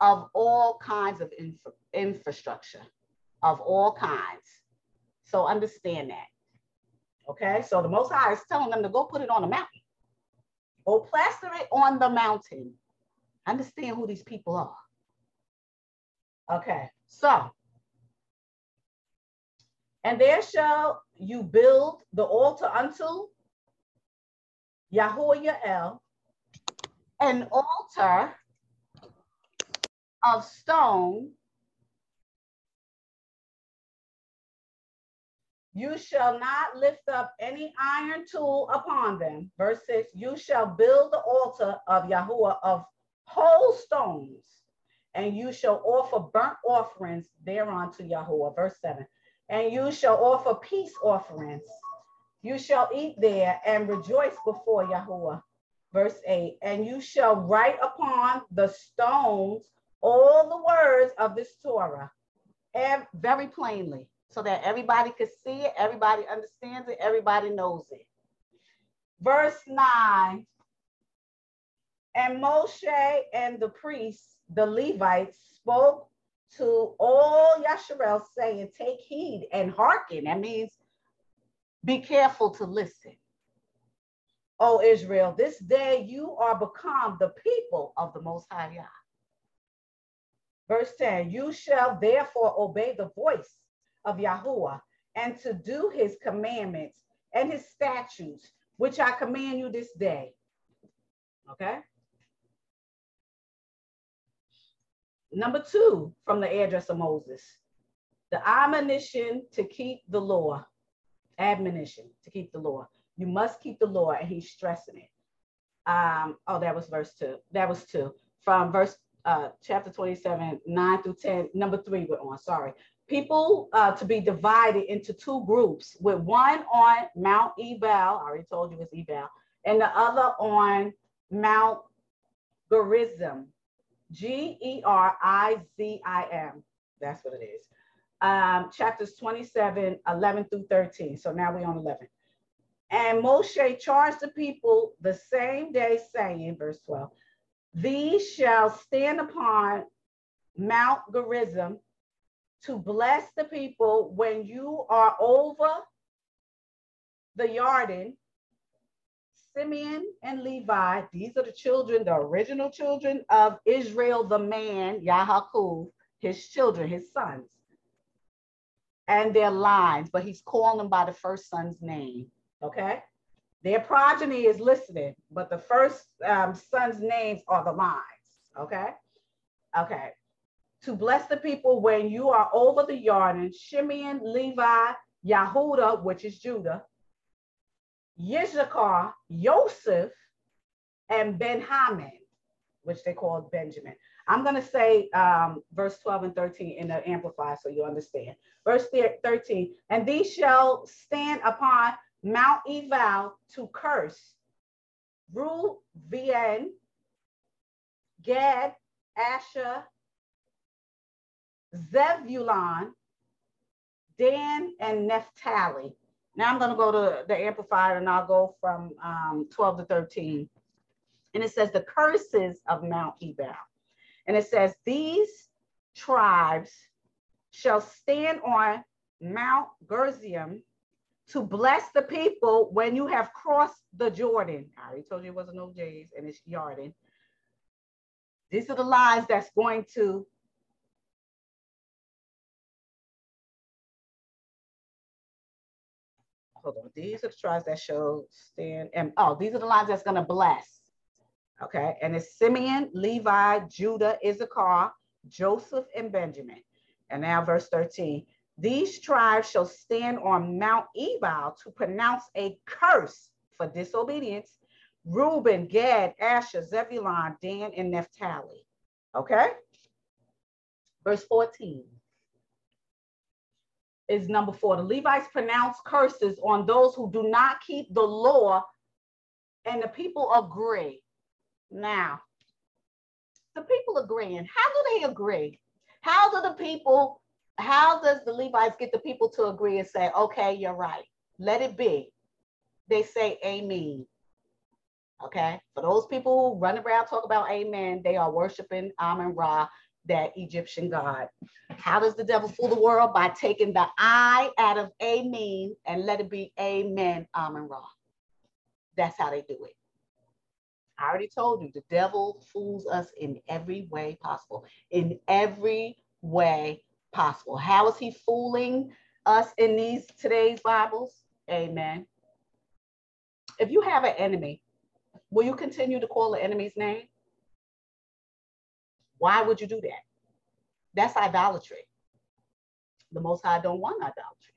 of all kinds of infra infrastructure, of all kinds. So understand that. Okay, so the Most High is telling them to go put it on a mountain. Go plaster it on the mountain. Understand who these people are. Okay, so, and there shall you build the altar unto Yahweh Yael, an altar of stone, you shall not lift up any iron tool upon them. Verse 6 You shall build the altar of Yahuwah of whole stones, and you shall offer burnt offerings thereon to Yahuwah. Verse 7 And you shall offer peace offerings. You shall eat there and rejoice before Yahuwah. Verse 8 And you shall write upon the stones all the words of this Torah and very plainly. So that everybody could see it, everybody understands it, everybody knows it. Verse 9 And Moshe and the priests, the Levites, spoke to all Yasharel, saying, Take heed and hearken. That means be careful to listen. O Israel, this day you are become the people of the Most High Yah. Verse 10 You shall therefore obey the voice of Yahuwah and to do his commandments and his statutes, which I command you this day. Okay. Number two from the address of Moses the admonition to keep the law. Admonition to keep the law. You must keep the law, and he's stressing it. Um, oh, that was verse two. That was two. From verse uh, chapter 27, 9 through 10, number three, we're on, sorry. People uh, to be divided into two groups, with one on Mount Ebal, I already told you it's Ebal, and the other on Mount Gerizim, G E R I Z I M. That's what it is. Um, chapters 27, 11 through 13. So now we're on 11. And Moshe charged the people the same day, saying, verse 12, These shall stand upon Mount Gerizim to bless the people when you are over the Jordan. Simeon and Levi, these are the children, the original children of Israel, the man, Yahakub, his children, his sons, and their lines, but he's calling them by the first son's name. Okay. Their progeny is listening, but the first um, son's names are the lines. Okay. Okay. To bless the people when you are over the Jordan, Shimeon, Levi, Yahuda, which is Judah, Yishakar, Yosef, and Benjamin, which they called Benjamin. I'm going to say um, verse 12 and 13 in the Amplifier so you understand. Verse 13, and these shall stand upon Mount Eval to curse. Vien, Gad, Asher, Zebulon, Dan, and Naphtali. Now I'm going to go to the Amplifier and I'll go from um, 12 to 13. And it says the curses of Mount Ebal. And it says, These tribes shall stand on Mount Gerizim to bless the people when you have crossed the Jordan. I already told you it wasn't no J's and it's Jordan. These are the lines that's going to hold on. These are the tribes that show stand and oh, these are the lines that's going to bless. Okay, and it's Simeon, Levi, Judah, Issachar, Joseph, and Benjamin. And now verse 13. These tribes shall stand on Mount Ebal to pronounce a curse for disobedience. Reuben, Gad, Asher, Zebulon, Dan, and Naphtali. Okay? Verse 14 is number four. The Levites pronounce curses on those who do not keep the law, and the people agree. Now, the people agreeing. How do they agree? How do the people, how does the Levites get the people to agree and say, okay, you're right, let it be? They say amen. Okay, for those people who run around talk about amen, they are worshiping Amen Ra, that Egyptian god. How does the devil fool the world? By taking the I out of amen and let it be amen, um, Amen Ra. That's how they do it. I already told you the devil fools us in every way possible. In every way possible. How is he fooling us in these today's Bibles? Amen. If you have an enemy, will you continue to call the enemy's name? Why would you do that? That's idolatry. The Most High don't want idolatry.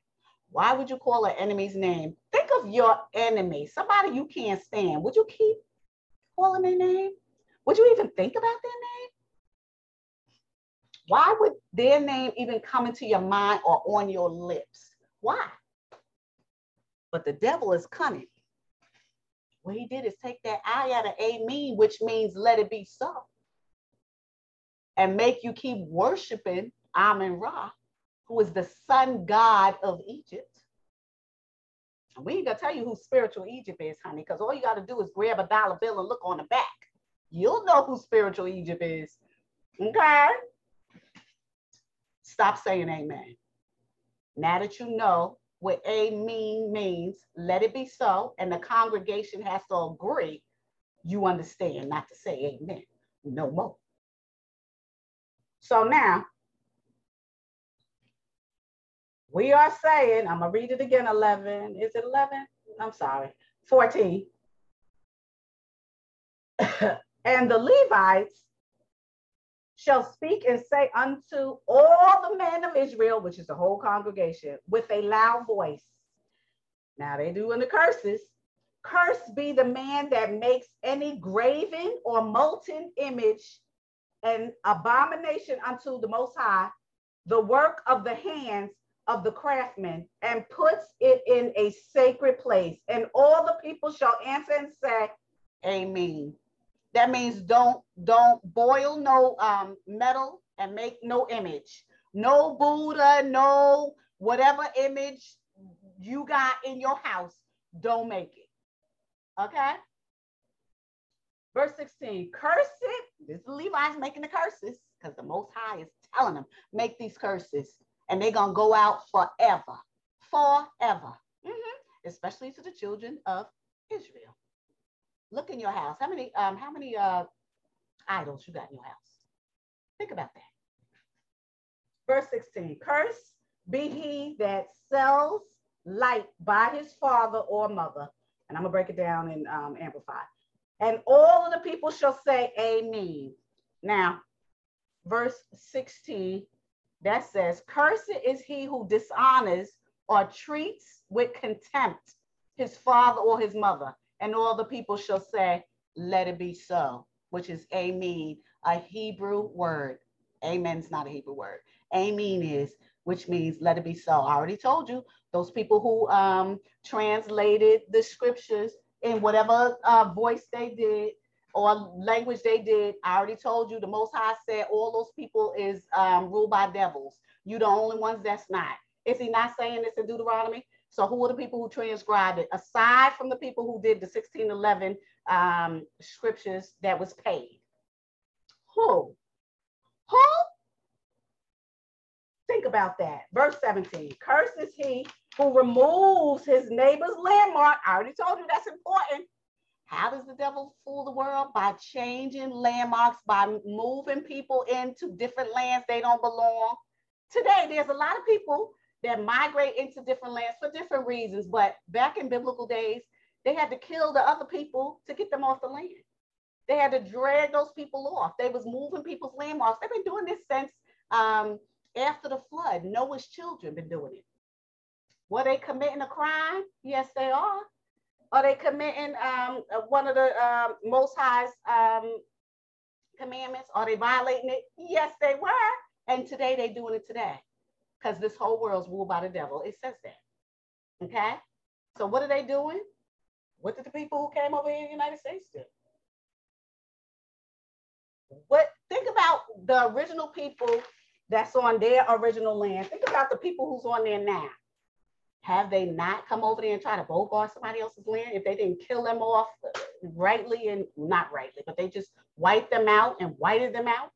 Why would you call an enemy's name? Think of your enemy, somebody you can't stand. Would you keep calling their name? Would you even think about their name? Why would their name even come into your mind or on your lips? Why? But the devil is cunning. What he did is take that I out of a amen, which means let it be so, and make you keep worshiping Amen Ra who is the sun god of Egypt. And we ain't gonna tell you who spiritual Egypt is, honey, because all you gotta do is grab a dollar bill and look on the back. You'll know who spiritual Egypt is. Okay. Stop saying amen. Now that you know what a mean means, let it be so, and the congregation has to agree, you understand not to say amen no more. So now we are saying, I'm gonna read it again, 11. Is it 11? I'm sorry, 14. and the Levites shall speak and say unto all the men of Israel, which is the whole congregation, with a loud voice. Now they doing the curses. Cursed be the man that makes any graven or molten image an abomination unto the Most High, the work of the hands of the craftsmen, and puts it in a sacred place. And all the people shall answer and say, Amen. That means don't don't boil no um, metal and make no image. No Buddha, no whatever image you got in your house, don't make it. Okay? Verse 16, curse it. This is Levi's making the curses because the Most High is telling them, make these curses and they're going to go out forever. Forever. Mm-hmm. Especially to the children of Israel. Look in your house. How many, um, how many uh, idols you got in your house? Think about that. Verse 16, curse be he that sells light by his father or mother. And I'm gonna break it down and um, amplify and all of the people shall say amen. Now, verse 16, that says, Cursed is he who dishonors or treats with contempt his father or his mother. And all the people shall say, Let it be so, which is amen, a Hebrew word. Amen is not a Hebrew word. Amen is, which means let it be so. I already told you, those people who um, translated the scriptures in whatever uh, voice they did or language they did. I already told you the Most High said all those people is um, ruled by devils. You the only ones that's not. Is he not saying this in Deuteronomy? So who are the people who transcribed it? Aside from the people who did the 1611 um, scriptures that was paid. Who? Who? Think about that. Verse 17. Curses he who removes his neighbor's landmark. I already told you that's important. How does the devil fool the world? By changing landmarks, by moving people into different lands they don't belong. Today, there's a lot of people that migrate into different lands for different reasons, but back in biblical days, they had to kill the other people to get them off the land. They had to drag those people off. They was moving people's landmarks. They've been doing this since um, after the flood. Noah's children been doing it. Were they committing a crime? Yes, they are. Are they committing um, uh, one of the um, Most High's um, commandments? Are they violating it? Yes, they were. And today they're doing it today because this whole world's ruled by the devil. It says that. Okay. So what are they doing? What did the people who came over here in the United States do? What think about the original people that's on their original land. Think about the people who's on there now. Have they not come over there and try to bogart somebody else's land if they didn't kill them off rightly and not rightly, but they just wiped them out and whited them out?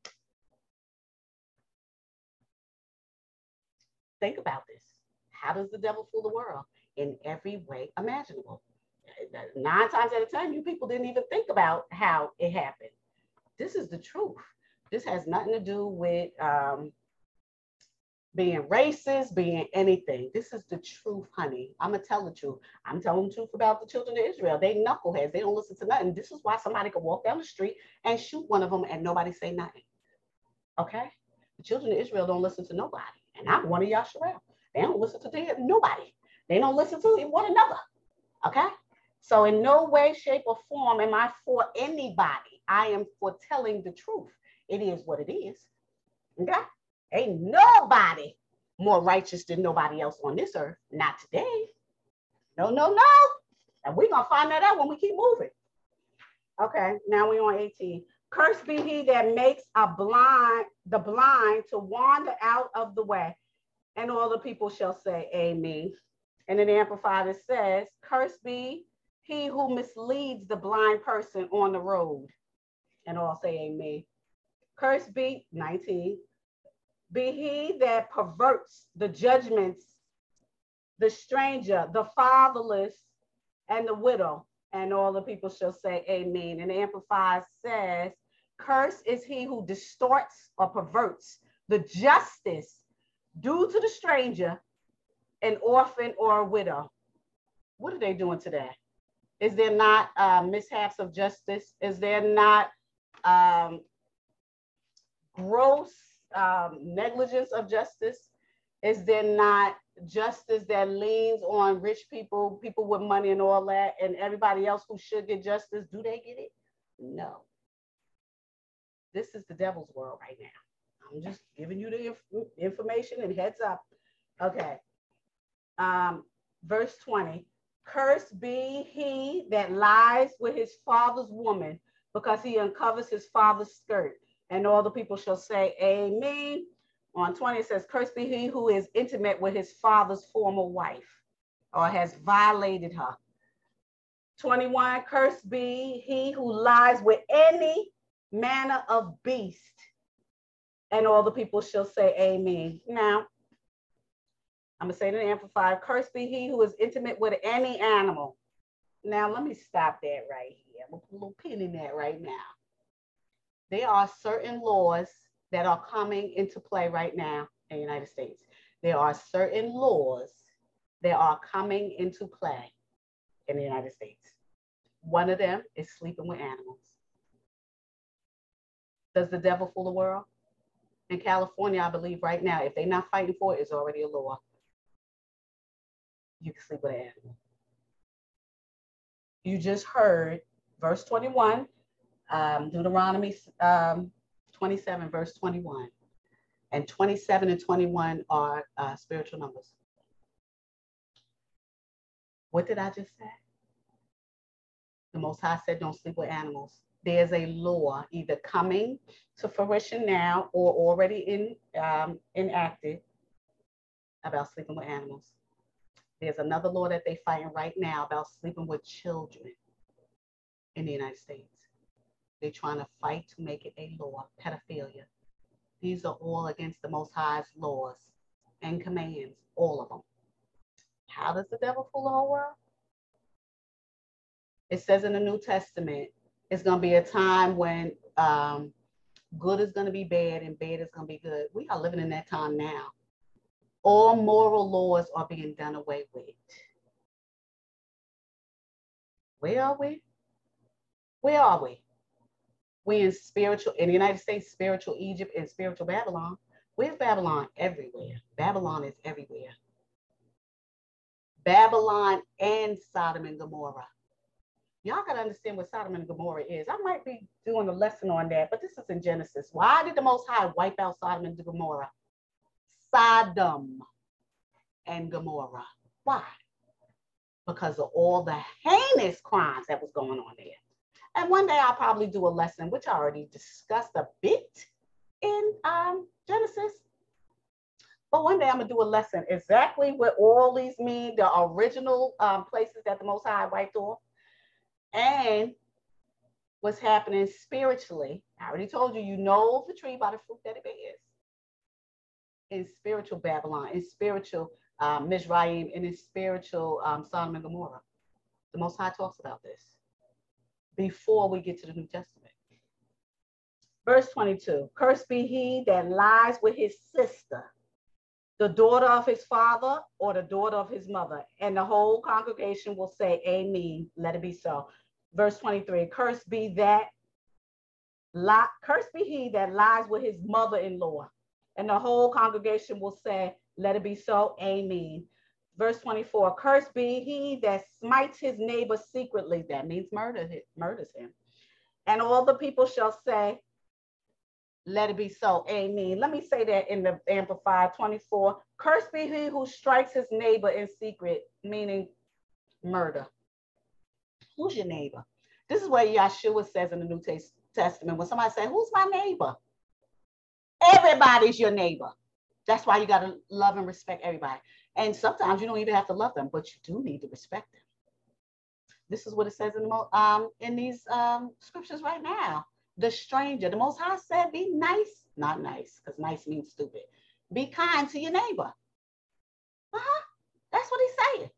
Think about this. How does the devil fool the world? In every way imaginable. Nine times out of 10, you people didn't even think about how it happened. This is the truth. This has nothing to do with um, being racist, being anything. This is the truth, honey. I'm gonna tell the truth. I'm telling the truth about the children of Israel. They knuckleheads. They don't listen to nothing. This is why somebody could walk down the street and shoot one of them and nobody say nothing. Okay? The children of Israel don't listen to nobody. And I'm one of Yasharel. They don't listen to nobody. They don't listen to one another. Okay? So in no way, shape, or form am I for anybody. I am for telling the truth. It is what it is. Okay? Ain't nobody more righteous than nobody else on this earth. Not today. No, no, no. And we're going to find that out when we keep moving. Okay, now we on 18. Cursed be he that makes a blind, the blind to wander out of the way. And all the people shall say, Amen. And in the Amplified, it says, Cursed be he who misleads the blind person on the road. And all say, Amen. Cursed be 19. Be he that perverts the judgments, the stranger, the fatherless, and the widow. And all the people shall say, Amen. And Amplified says, Curse is he who distorts or perverts the justice due to the stranger, an orphan, or a widow. What are they doing today? Is there not uh, mishaps of justice? Is there not um, gross um, negligence of justice? Is there not justice that leans on rich people, people with money and all that, and everybody else who should get justice? Do they get it? No. This is the devil's world right now. I'm just giving you the inf- information and heads up. Okay. Um, verse 20 Cursed be he that lies with his father's woman, because he uncovers his father's skirt. And all the people shall say, Amen. On 20, it says, Cursed be he who is intimate with his father's former wife or has violated her. 21, cursed be he who lies with any manner of beast. And all the people shall say, Amen. Now, I'm going to say it in Amplified, cursed be he who is intimate with any animal. Now, let me stop that right here. I'm going to put a little pin in that right now. There are certain laws that are coming into play right now in the United States. There are certain laws that are coming into play in the United States. One of them is sleeping with animals. Does the devil fool the world? In California, I believe right now, if they're not fighting for it, it's already a law you can sleep with an animal. You just heard verse 21, um, Deuteronomy um, 27, verse 21. And 27 and 21 are uh, spiritual numbers. What did I just say? The Most High said, don't sleep with animals. There's a law either coming to fruition now or already in, um, enacted about sleeping with animals. There's another law that they're fighting right now about sleeping with children in the United States. They're trying to fight to make it a law, pedophilia. These are all against the Most High's laws and commands, all of them. How does the devil fool the whole world? It says in the New Testament, it's going to be a time when um, good is going to be bad and bad is going to be good. We are living in that time now all moral laws are being done away with. Where are we? Where are we? We in spiritual, in the United States, spiritual Egypt and spiritual Babylon. Where's Babylon? Everywhere. Babylon is everywhere. Babylon and Sodom and Gomorrah. Y'all got to understand what Sodom and Gomorrah is. I might be doing a lesson on that, but this is in Genesis. Why did the Most High wipe out Sodom and Gomorrah? Sodom and Gomorrah. Why? Because of all the heinous crimes that was going on there. And one day I'll probably do a lesson, which I already discussed a bit in um, Genesis. But one day I'm gonna do a lesson exactly what all these mean, the original um, places that the Most High wiped off, and what's happening spiritually. I already told you, you know the tree by the fruit that it bears in spiritual Babylon, in spiritual um, Mizraim, and in spiritual um, Sodom and Gomorrah. The Most High talks about this before we get to the New Testament. Verse 22 Cursed be he that lies with his sister, the daughter of his father or the daughter of his mother. And the whole congregation will say, Amen. Let it be so. Verse 23 Cursed be that, li- cursed be he that lies with his mother in law and the whole congregation will say, Let it be so. Amen. Verse 24 Cursed be he that smites his neighbor secretly. That means murder, murders him. And all the people shall say, Let it be so. Amen. Let me say that in the Amplified 24. Cursed be he who strikes his neighbor in secret, meaning murder. Who's your neighbor? This is what Yeshua says in the New Testament. When somebody says, Who's my neighbor? Everybody's your neighbor. That's why you got to love and respect everybody. And sometimes you don't even have to love them, but you do need to respect them. This is what it says in the um in these um scriptures right now. The stranger, the Most High said, "Be nice, not nice, because nice means stupid. Be kind to your neighbor." Uh huh. That's what he's saying.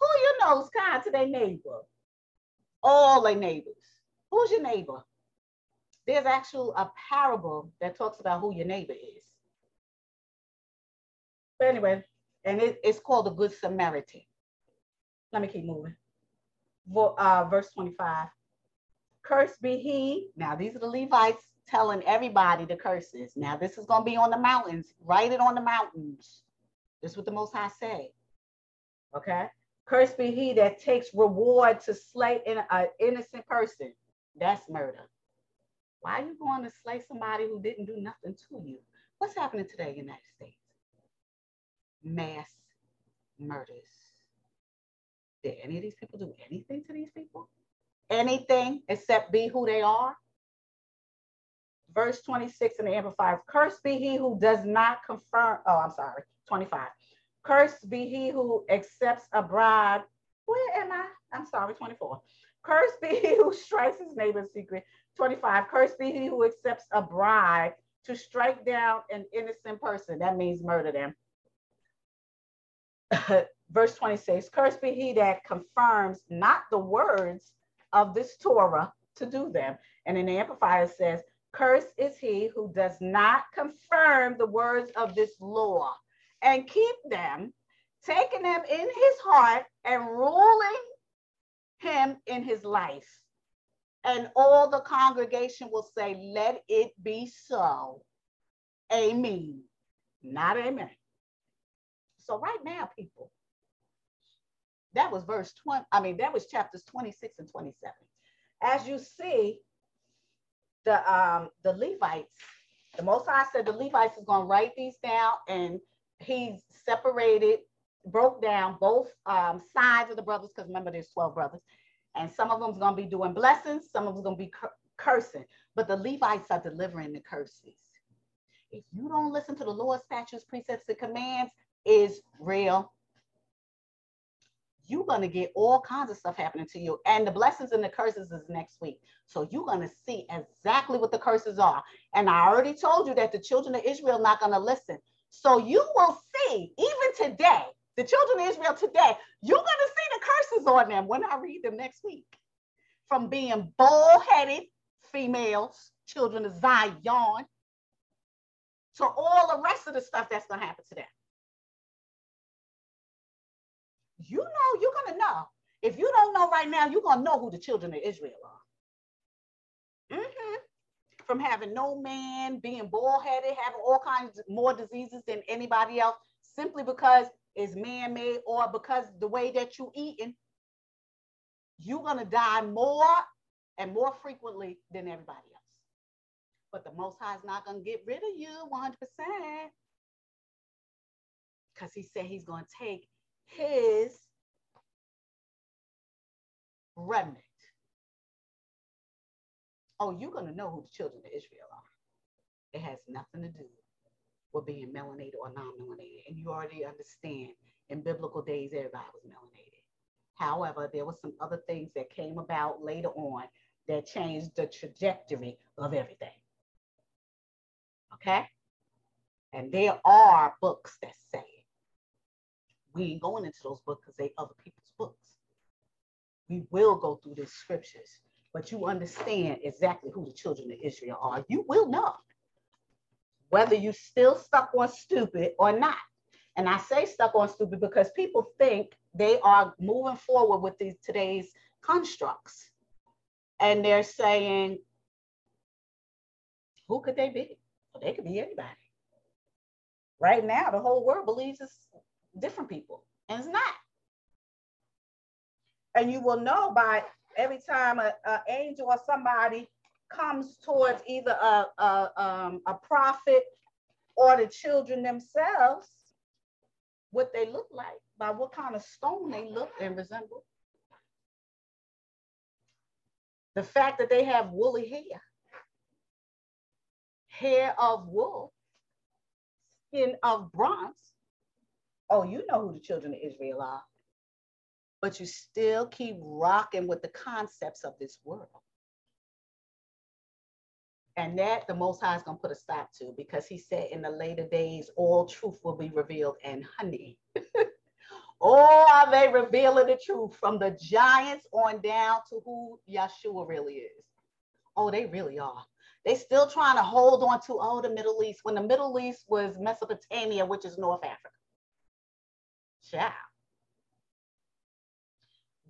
Who you know is kind to their neighbor? All their neighbors. Who's your neighbor? There's actual a parable that talks about who your neighbor is. But anyway, and it, it's called the Good Samaritan. Let me keep moving. Uh, verse 25. Cursed be he. Now, these are the Levites telling everybody the curses. Now, this is going to be on the mountains. Write it on the mountains. This is what the Most High said. Okay. Cursed be he that takes reward to slay an innocent person. That's murder. Why are you going to slay somebody who didn't do nothing to you? What's happening today in the United States? Mass murders. Did any of these people do anything to these people? Anything except be who they are? Verse 26 in the Amplified Cursed be he who does not confirm. Oh, I'm sorry. 25. Cursed be he who accepts a bribe. Where am I? I'm sorry, 24. Cursed be he who strikes his neighbor's secret. 25. Cursed be he who accepts a bribe to strike down an innocent person. That means murder them. Verse 26. Cursed be he that confirms not the words of this Torah to do them. And in the Amplifier says, Cursed is he who does not confirm the words of this law and keep them, taking them in his heart and ruling him in his life. And all the congregation will say, Let it be so. Amen. Not amen. So, right now, people, that was verse 20. I mean, that was chapters 26 and 27. As you see, the um the Levites, the Most High said the Levites is to write these down and he separated, broke down both um, sides of the brothers, because remember there's 12 brothers, and some of them's gonna be doing blessings, some of them's gonna be cur cursing, but the Levites are delivering the curses. If you don't listen to the Lord's statutes, precepts, and commands, is real. You're gonna get all kinds of stuff happening to you, and the blessings and the curses is next week. So you're gonna see exactly what the curses are. And I already told you that the children of Israel not gonna listen. So you will see, even today, the children of Israel today, you're going to see the curses on them when I read them next week. From being bull-headed females, children of Zion, to all the rest of the stuff that's going to happen to them. You know, you're going to know. If you don't know right now, you're going to know who the children of Israel are. Mm-hmm from having no man, being bald-headed, having all kinds of more diseases than anybody else, simply because it's man-made or because the way that you're eating, you're gonna die more and more frequently than everybody else. But the Most High is not gonna get rid of you 100%. Because he said he's gonna take his remnant oh, you're going to know who the children of Israel are. It has nothing to do with being melanated or non-melanated. And you already understand in biblical days, everybody was melanated. However, there were some other things that came about later on that changed the trajectory of everything. Okay? And there are books that say it. We ain't going into those books because they other people's books. We will go through the scriptures but you understand exactly who the children of Israel are, you will know whether you still stuck on stupid or not. And I say stuck on stupid because people think they are moving forward with these today's constructs. And they're saying, who could they be? Well, they could be anybody. Right now, the whole world believes it's different people, and it's not. And you will know by every time an angel or somebody comes towards either a, a, um, a prophet or the children themselves, what they look like, by what kind of stone they look and resemble. The fact that they have woolly hair, hair of wool, skin of bronze. Oh, you know who the children of Israel are. But you still keep rocking with the concepts of this world. And that the Most High is going to put a stop to because he said in the later days, all truth will be revealed and honey. oh, are they revealing the truth from the giants on down to who Yeshua really is? Oh, they really are. They still trying to hold on to, oh, the Middle East, when the Middle East was Mesopotamia, which is North Africa. Ciao.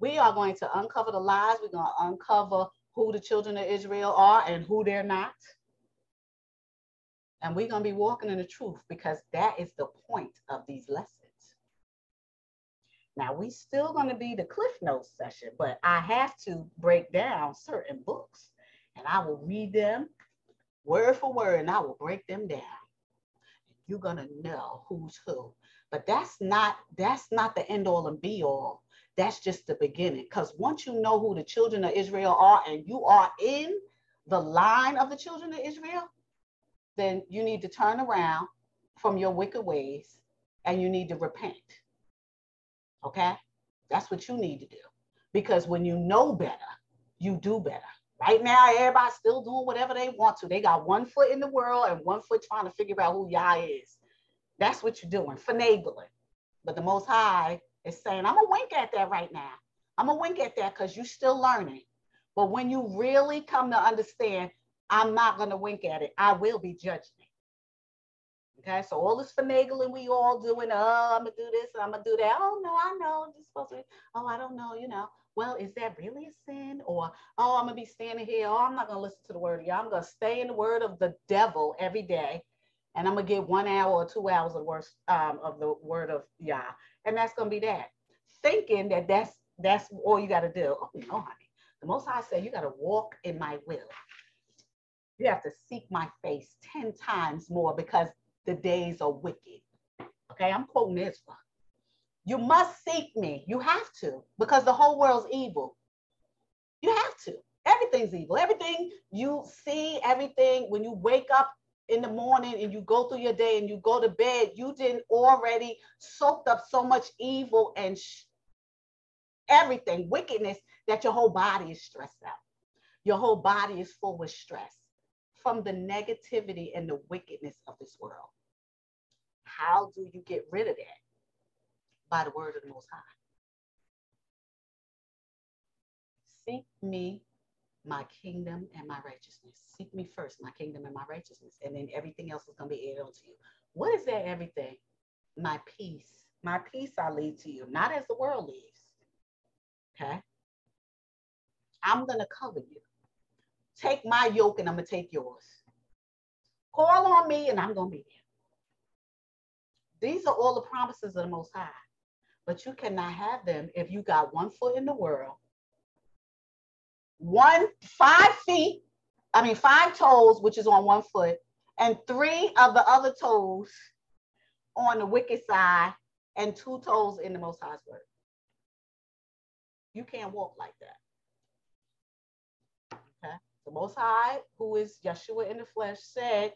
We are going to uncover the lies. We're going to uncover who the children of Israel are and who they're not. And we're going to be walking in the truth because that is the point of these lessons. Now, we still going to be the Cliff Notes session, but I have to break down certain books and I will read them word for word and I will break them down. You're going to know who's who. But that's not that's not the end all and be all. That's just the beginning. Because once you know who the children of Israel are and you are in the line of the children of Israel, then you need to turn around from your wicked ways and you need to repent. Okay? That's what you need to do. Because when you know better, you do better. Right now, everybody's still doing whatever they want to. They got one foot in the world and one foot trying to figure out who Yah is. That's what you're doing, finagling. But the Most High is saying, I'm gonna wink at that right now. I'm gonna wink at that because you're still learning. But when you really come to understand, I'm not gonna wink at it. I will be judging it. Okay, so all this finagling we all doing, oh, I'm gonna do this and I'm gonna do that. Oh no, I know. I'm just supposed to. Oh, I don't know. You know. Well, is that really a sin? Or oh, I'm gonna be standing here. Oh, I'm not gonna listen to the word. Yeah, I'm gonna stay in the word of the devil every day and I'm gonna get one hour or two hours of words um, of the word of Yah, and that's gonna be that. Thinking that that's that's all you got to do. Oh no, honey. The Most High said you got to walk in my will. You have to seek my face ten times more because the days are wicked. Okay, I'm quoting Ezra. You must seek me. You have to because the whole world's evil. You have to. Everything's evil. Everything you see, everything when you wake up in the morning and you go through your day and you go to bed, you didn't already soaked up so much evil and sh- everything, wickedness, that your whole body is stressed out. Your whole body is full with stress from the negativity and the wickedness of this world. How do you get rid of that? By the word of the Most High. Seek me my kingdom and my righteousness. Seek me first, my kingdom and my righteousness, and then everything else is going to be added onto you. What is that everything? My peace. My peace I lead to you, not as the world leaves. Okay? I'm going to cover you. Take my yoke and I'm going to take yours. Call on me and I'm going to be there. These are all the promises of the Most High. But you cannot have them if you got one foot in the world one five feet, I mean five toes, which is on one foot, and three of the other toes on the wicked side, and two toes in the Most High's word. You can't walk like that. Okay. The Most High, who is Yeshua in the flesh, said,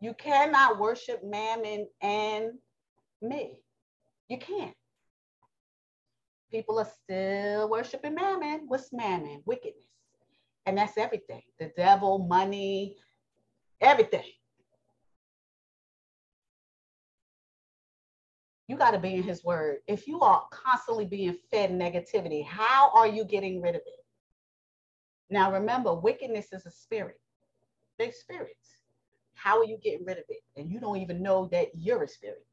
You cannot worship mammon and me. You can't. People are still worshiping mammon. What's mammon? Wickedness. And that's everything the devil, money, everything. You got to be in his word. If you are constantly being fed negativity, how are you getting rid of it? Now, remember, wickedness is a spirit, they spirits. How are you getting rid of it? And you don't even know that you're a spirit.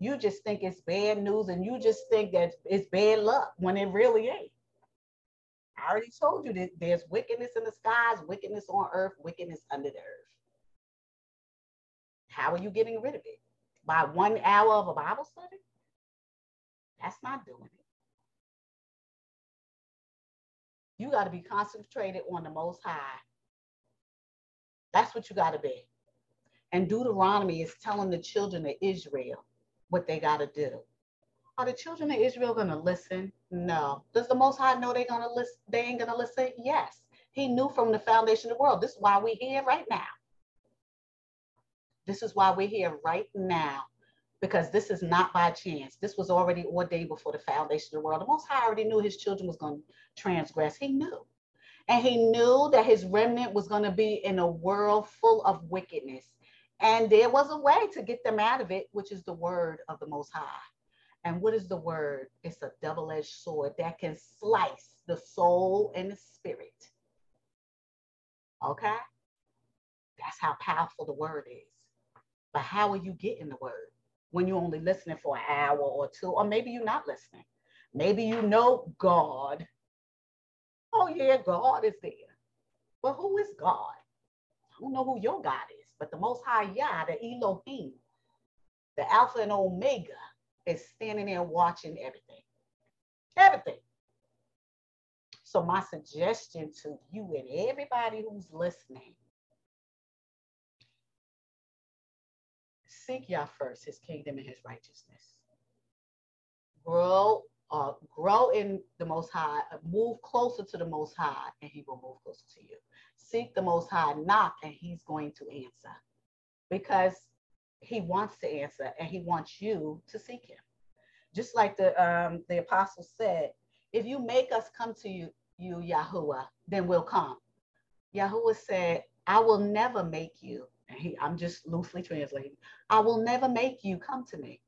You just think it's bad news and you just think that it's bad luck when it really ain't. I already told you that there's wickedness in the skies, wickedness on earth, wickedness under the earth. How are you getting rid of it? By one hour of a Bible study? That's not doing it. You got to be concentrated on the Most High. That's what you got to be. And Deuteronomy is telling the children of Israel what they got to do. Are the children of Israel going to listen? No. Does the Most High know they're going to listen? They ain't going to listen? Yes. He knew from the foundation of the world. This is why we're here right now. This is why we're here right now, because this is not by chance. This was already ordained before the foundation of the world. The Most High already knew his children was going to transgress. He knew. And he knew that his remnant was going to be in a world full of wickedness. And there was a way to get them out of it, which is the word of the Most High. And what is the word? It's a double edged sword that can slice the soul and the spirit. Okay? That's how powerful the word is. But how are you getting the word when you're only listening for an hour or two? Or maybe you're not listening. Maybe you know God. Oh, yeah, God is there. But who is God? I don't know who your God is, but the Most High Yah, the Elohim, the Alpha and Omega, is standing there watching everything. Everything. So, my suggestion to you and everybody who's listening seek Yah first, his kingdom and his righteousness. Grow, uh, grow in the Most High, move closer to the Most High, and he will move closer to you. Seek the Most High, knock, and he's going to answer because he wants to answer and he wants you to seek him. Just like the um, the apostle said, if you make us come to you, you Yahuwah, then we'll come. Yahuwah said, I will never make you. And he, I'm just loosely translating. I will never make you come to me.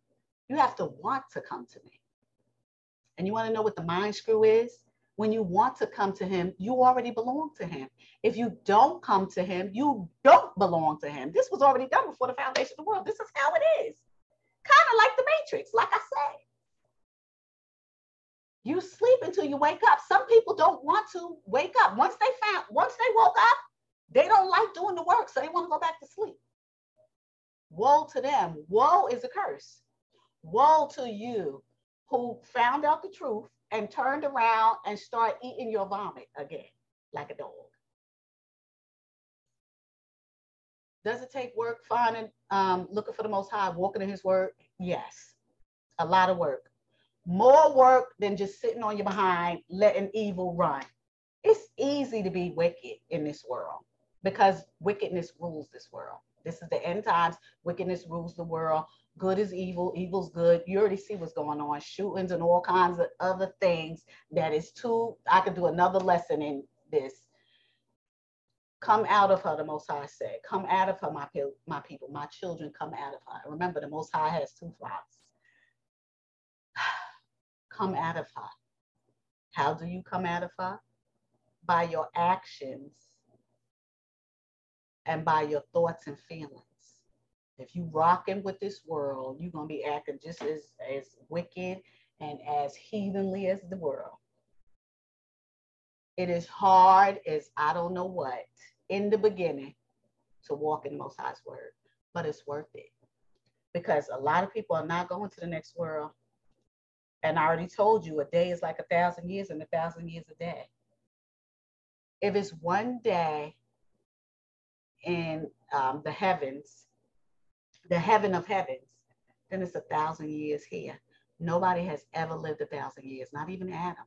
You have to want to come to me. And you want to know what the mind screw is? When you want to come to him, you already belong to him. If you don't come to him, you don't belong to him. This was already done before the foundation of the world. This is how it is. Kind of like the Matrix, like I said. You sleep until you wake up. Some people don't want to wake up. Once they found, once they woke up, they don't like doing the work, so they want to go back to sleep. Woe to them. Woe is a curse. Woe to you who found out the truth and turned around and started eating your vomit again, like a dog. Does it take work finding, um, looking for the Most High, walking in His Word? Yes, a lot of work. More work than just sitting on your behind, letting evil run. It's easy to be wicked in this world because wickedness rules this world. This is the end times. Wickedness rules the world. Good is evil, evil's good. You already see what's going on, shootings and all kinds of other things that is too. I could do another lesson in this. Come out of her, the Most High said. Come out of her, my, my people, my children, come out of her. Remember, the Most High has two flocks. come out of her. How do you come out of her? By your actions and by your thoughts and feelings. If you rocking with this world, you're gonna be acting just as, as wicked and as heathenly as the world. It is hard as I don't know what in the beginning to walk in the Most High's word, but it's worth it because a lot of people are not going to the next world. And I already told you a day is like a thousand years and a thousand years a day. If it's one day in um, the heavens, the heaven of heavens, then it's a thousand years here. Nobody has ever lived a thousand years, not even Adam.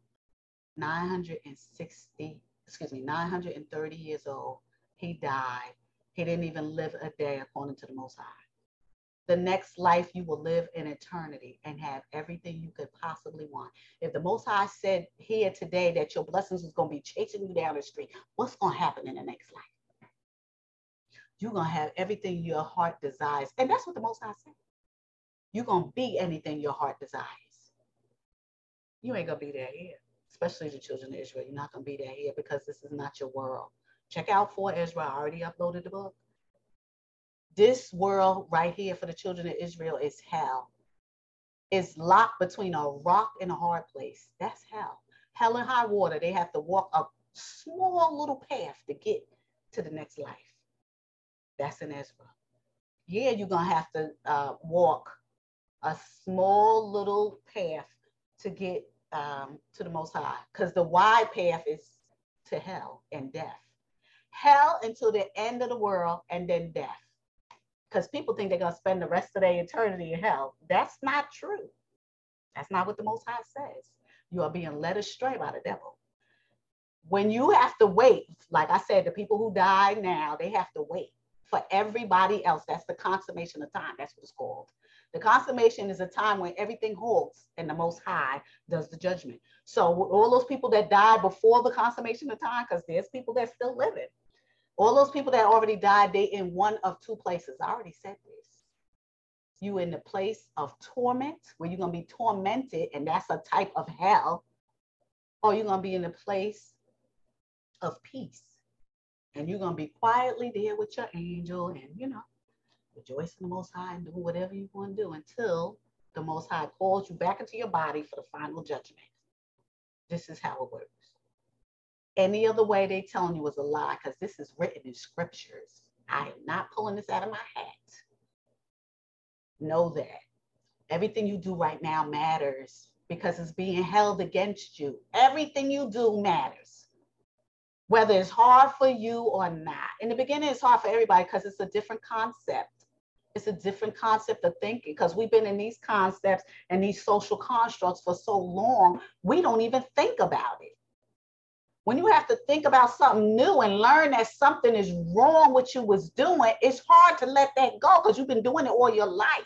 960, excuse me, 930 years old. He died. He didn't even live a day according to the Most High. The next life you will live in eternity and have everything you could possibly want. If the Most High said here today that your blessings is going to be chasing you down the street, what's going to happen in the next life? You're going to have everything your heart desires. And that's what the Most High said. You're going to be anything your heart desires. You ain't going to be there here, especially the children of Israel. You're not going to be there here because this is not your world. Check out for Ezra. I already uploaded the book. This world right here for the children of Israel is hell. It's locked between a rock and a hard place. That's hell. Hell and high water. They have to walk a small little path to get to the next life. That's in Ezra. Yeah, you're going to have to uh, walk a small little path to get um, to the Most High because the wide path is to hell and death. Hell until the end of the world and then death. Because people think they're going to spend the rest of their eternity in hell. That's not true. That's not what the Most High says. You are being led astray by the devil. When you have to wait, like I said, the people who die now, they have to wait for everybody else. That's the consummation of time. That's what it's called. The consummation is a time when everything halts and the Most High does the judgment. So all those people that died before the consummation of time, because there's people that still living. All those people that already died, they in one of two places. I already said this. You in the place of torment, where you're gonna be tormented, and that's a type of hell, or you're gonna be in a place of peace, and you're gonna be quietly there with your angel, and you know, rejoice in the Most High and do whatever you want to do until the Most High calls you back into your body for the final judgment. This is how it works. Any other way they telling you is a lie because this is written in scriptures. I am not pulling this out of my hat. Know that everything you do right now matters because it's being held against you. Everything you do matters, whether it's hard for you or not. In the beginning, it's hard for everybody because it's a different concept. It's a different concept of thinking because we've been in these concepts and these social constructs for so long, we don't even think about it. When you have to think about something new and learn that something is wrong with you was doing, it's hard to let that go because you've been doing it all your life.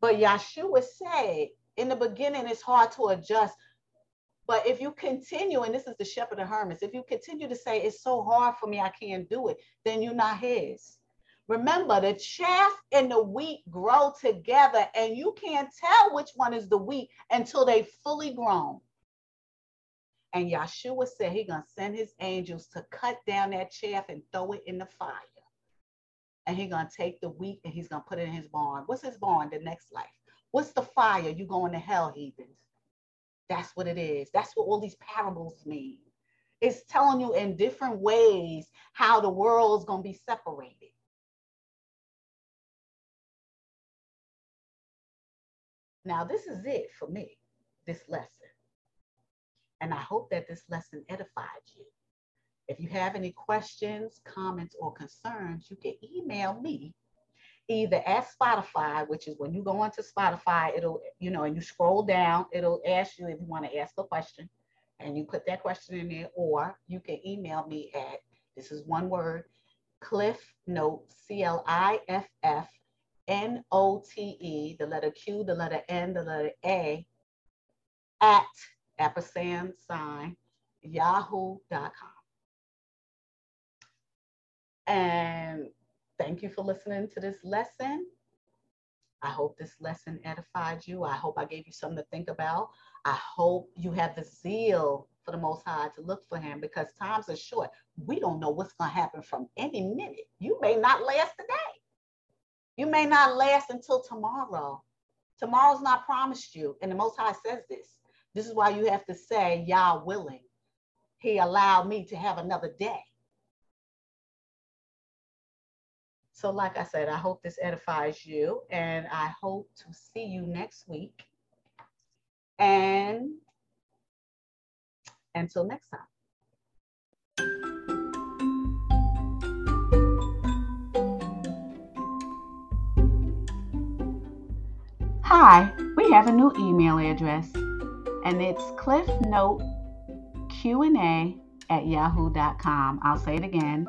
But Yeshua said, in the beginning, it's hard to adjust. But if you continue, and this is the shepherd of Hermas, if you continue to say, it's so hard for me, I can't do it, then you're not his. Remember, the chaff and the wheat grow together, and you can't tell which one is the wheat until they fully grown. And Yeshua said he's going to send his angels to cut down that chaff and throw it in the fire. And he's going to take the wheat and he's to put it in his barn. What's his barn? The next life. What's the fire? You going to hell, heathens. That's what it is. That's what all these parables mean. It's telling you in different ways how the world is going to be separated. Now, this is it for me, this lesson. And I hope that this lesson edified you. If you have any questions, comments, or concerns, you can email me either at Spotify, which is when you go onto Spotify, it'll, you know, and you scroll down, it'll ask you if you want to ask a question and you put that question in there, or you can email me at, this is one word, Cliff Note, C L I F F N O T E, the letter Q, the letter N, the letter A, at ampersand sign, yahoo.com. And thank you for listening to this lesson. I hope this lesson edified you. I hope I gave you something to think about. I hope you have the zeal for the Most High to look for Him because times are short. We don't know what's going to happen from any minute. You may not last today. You may not last until tomorrow. Tomorrow's not promised you. And the Most High says this. This is why you have to say, Yah willing. He allowed me to have another day. So, like I said, I hope this edifies you, and I hope to see you next week. And until next time. Hi, we have a new email address and it's cliffnoteqna at yahoo.com. I'll say it again.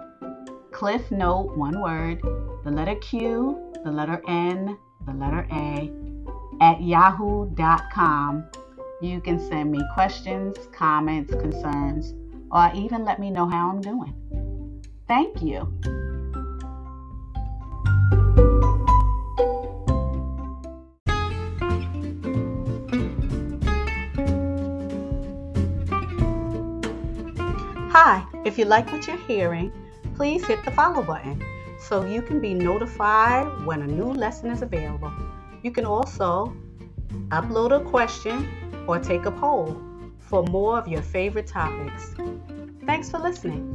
Cliff Note, one word, the letter Q, the letter N, the letter A, at yahoo.com. You can send me questions, comments, concerns, or even let me know how I'm doing. Thank you. Hi, if you like what you're hearing, please hit the follow button so you can be notified when a new lesson is available. You can also upload a question or take a poll for more of your favorite topics. Thanks for listening.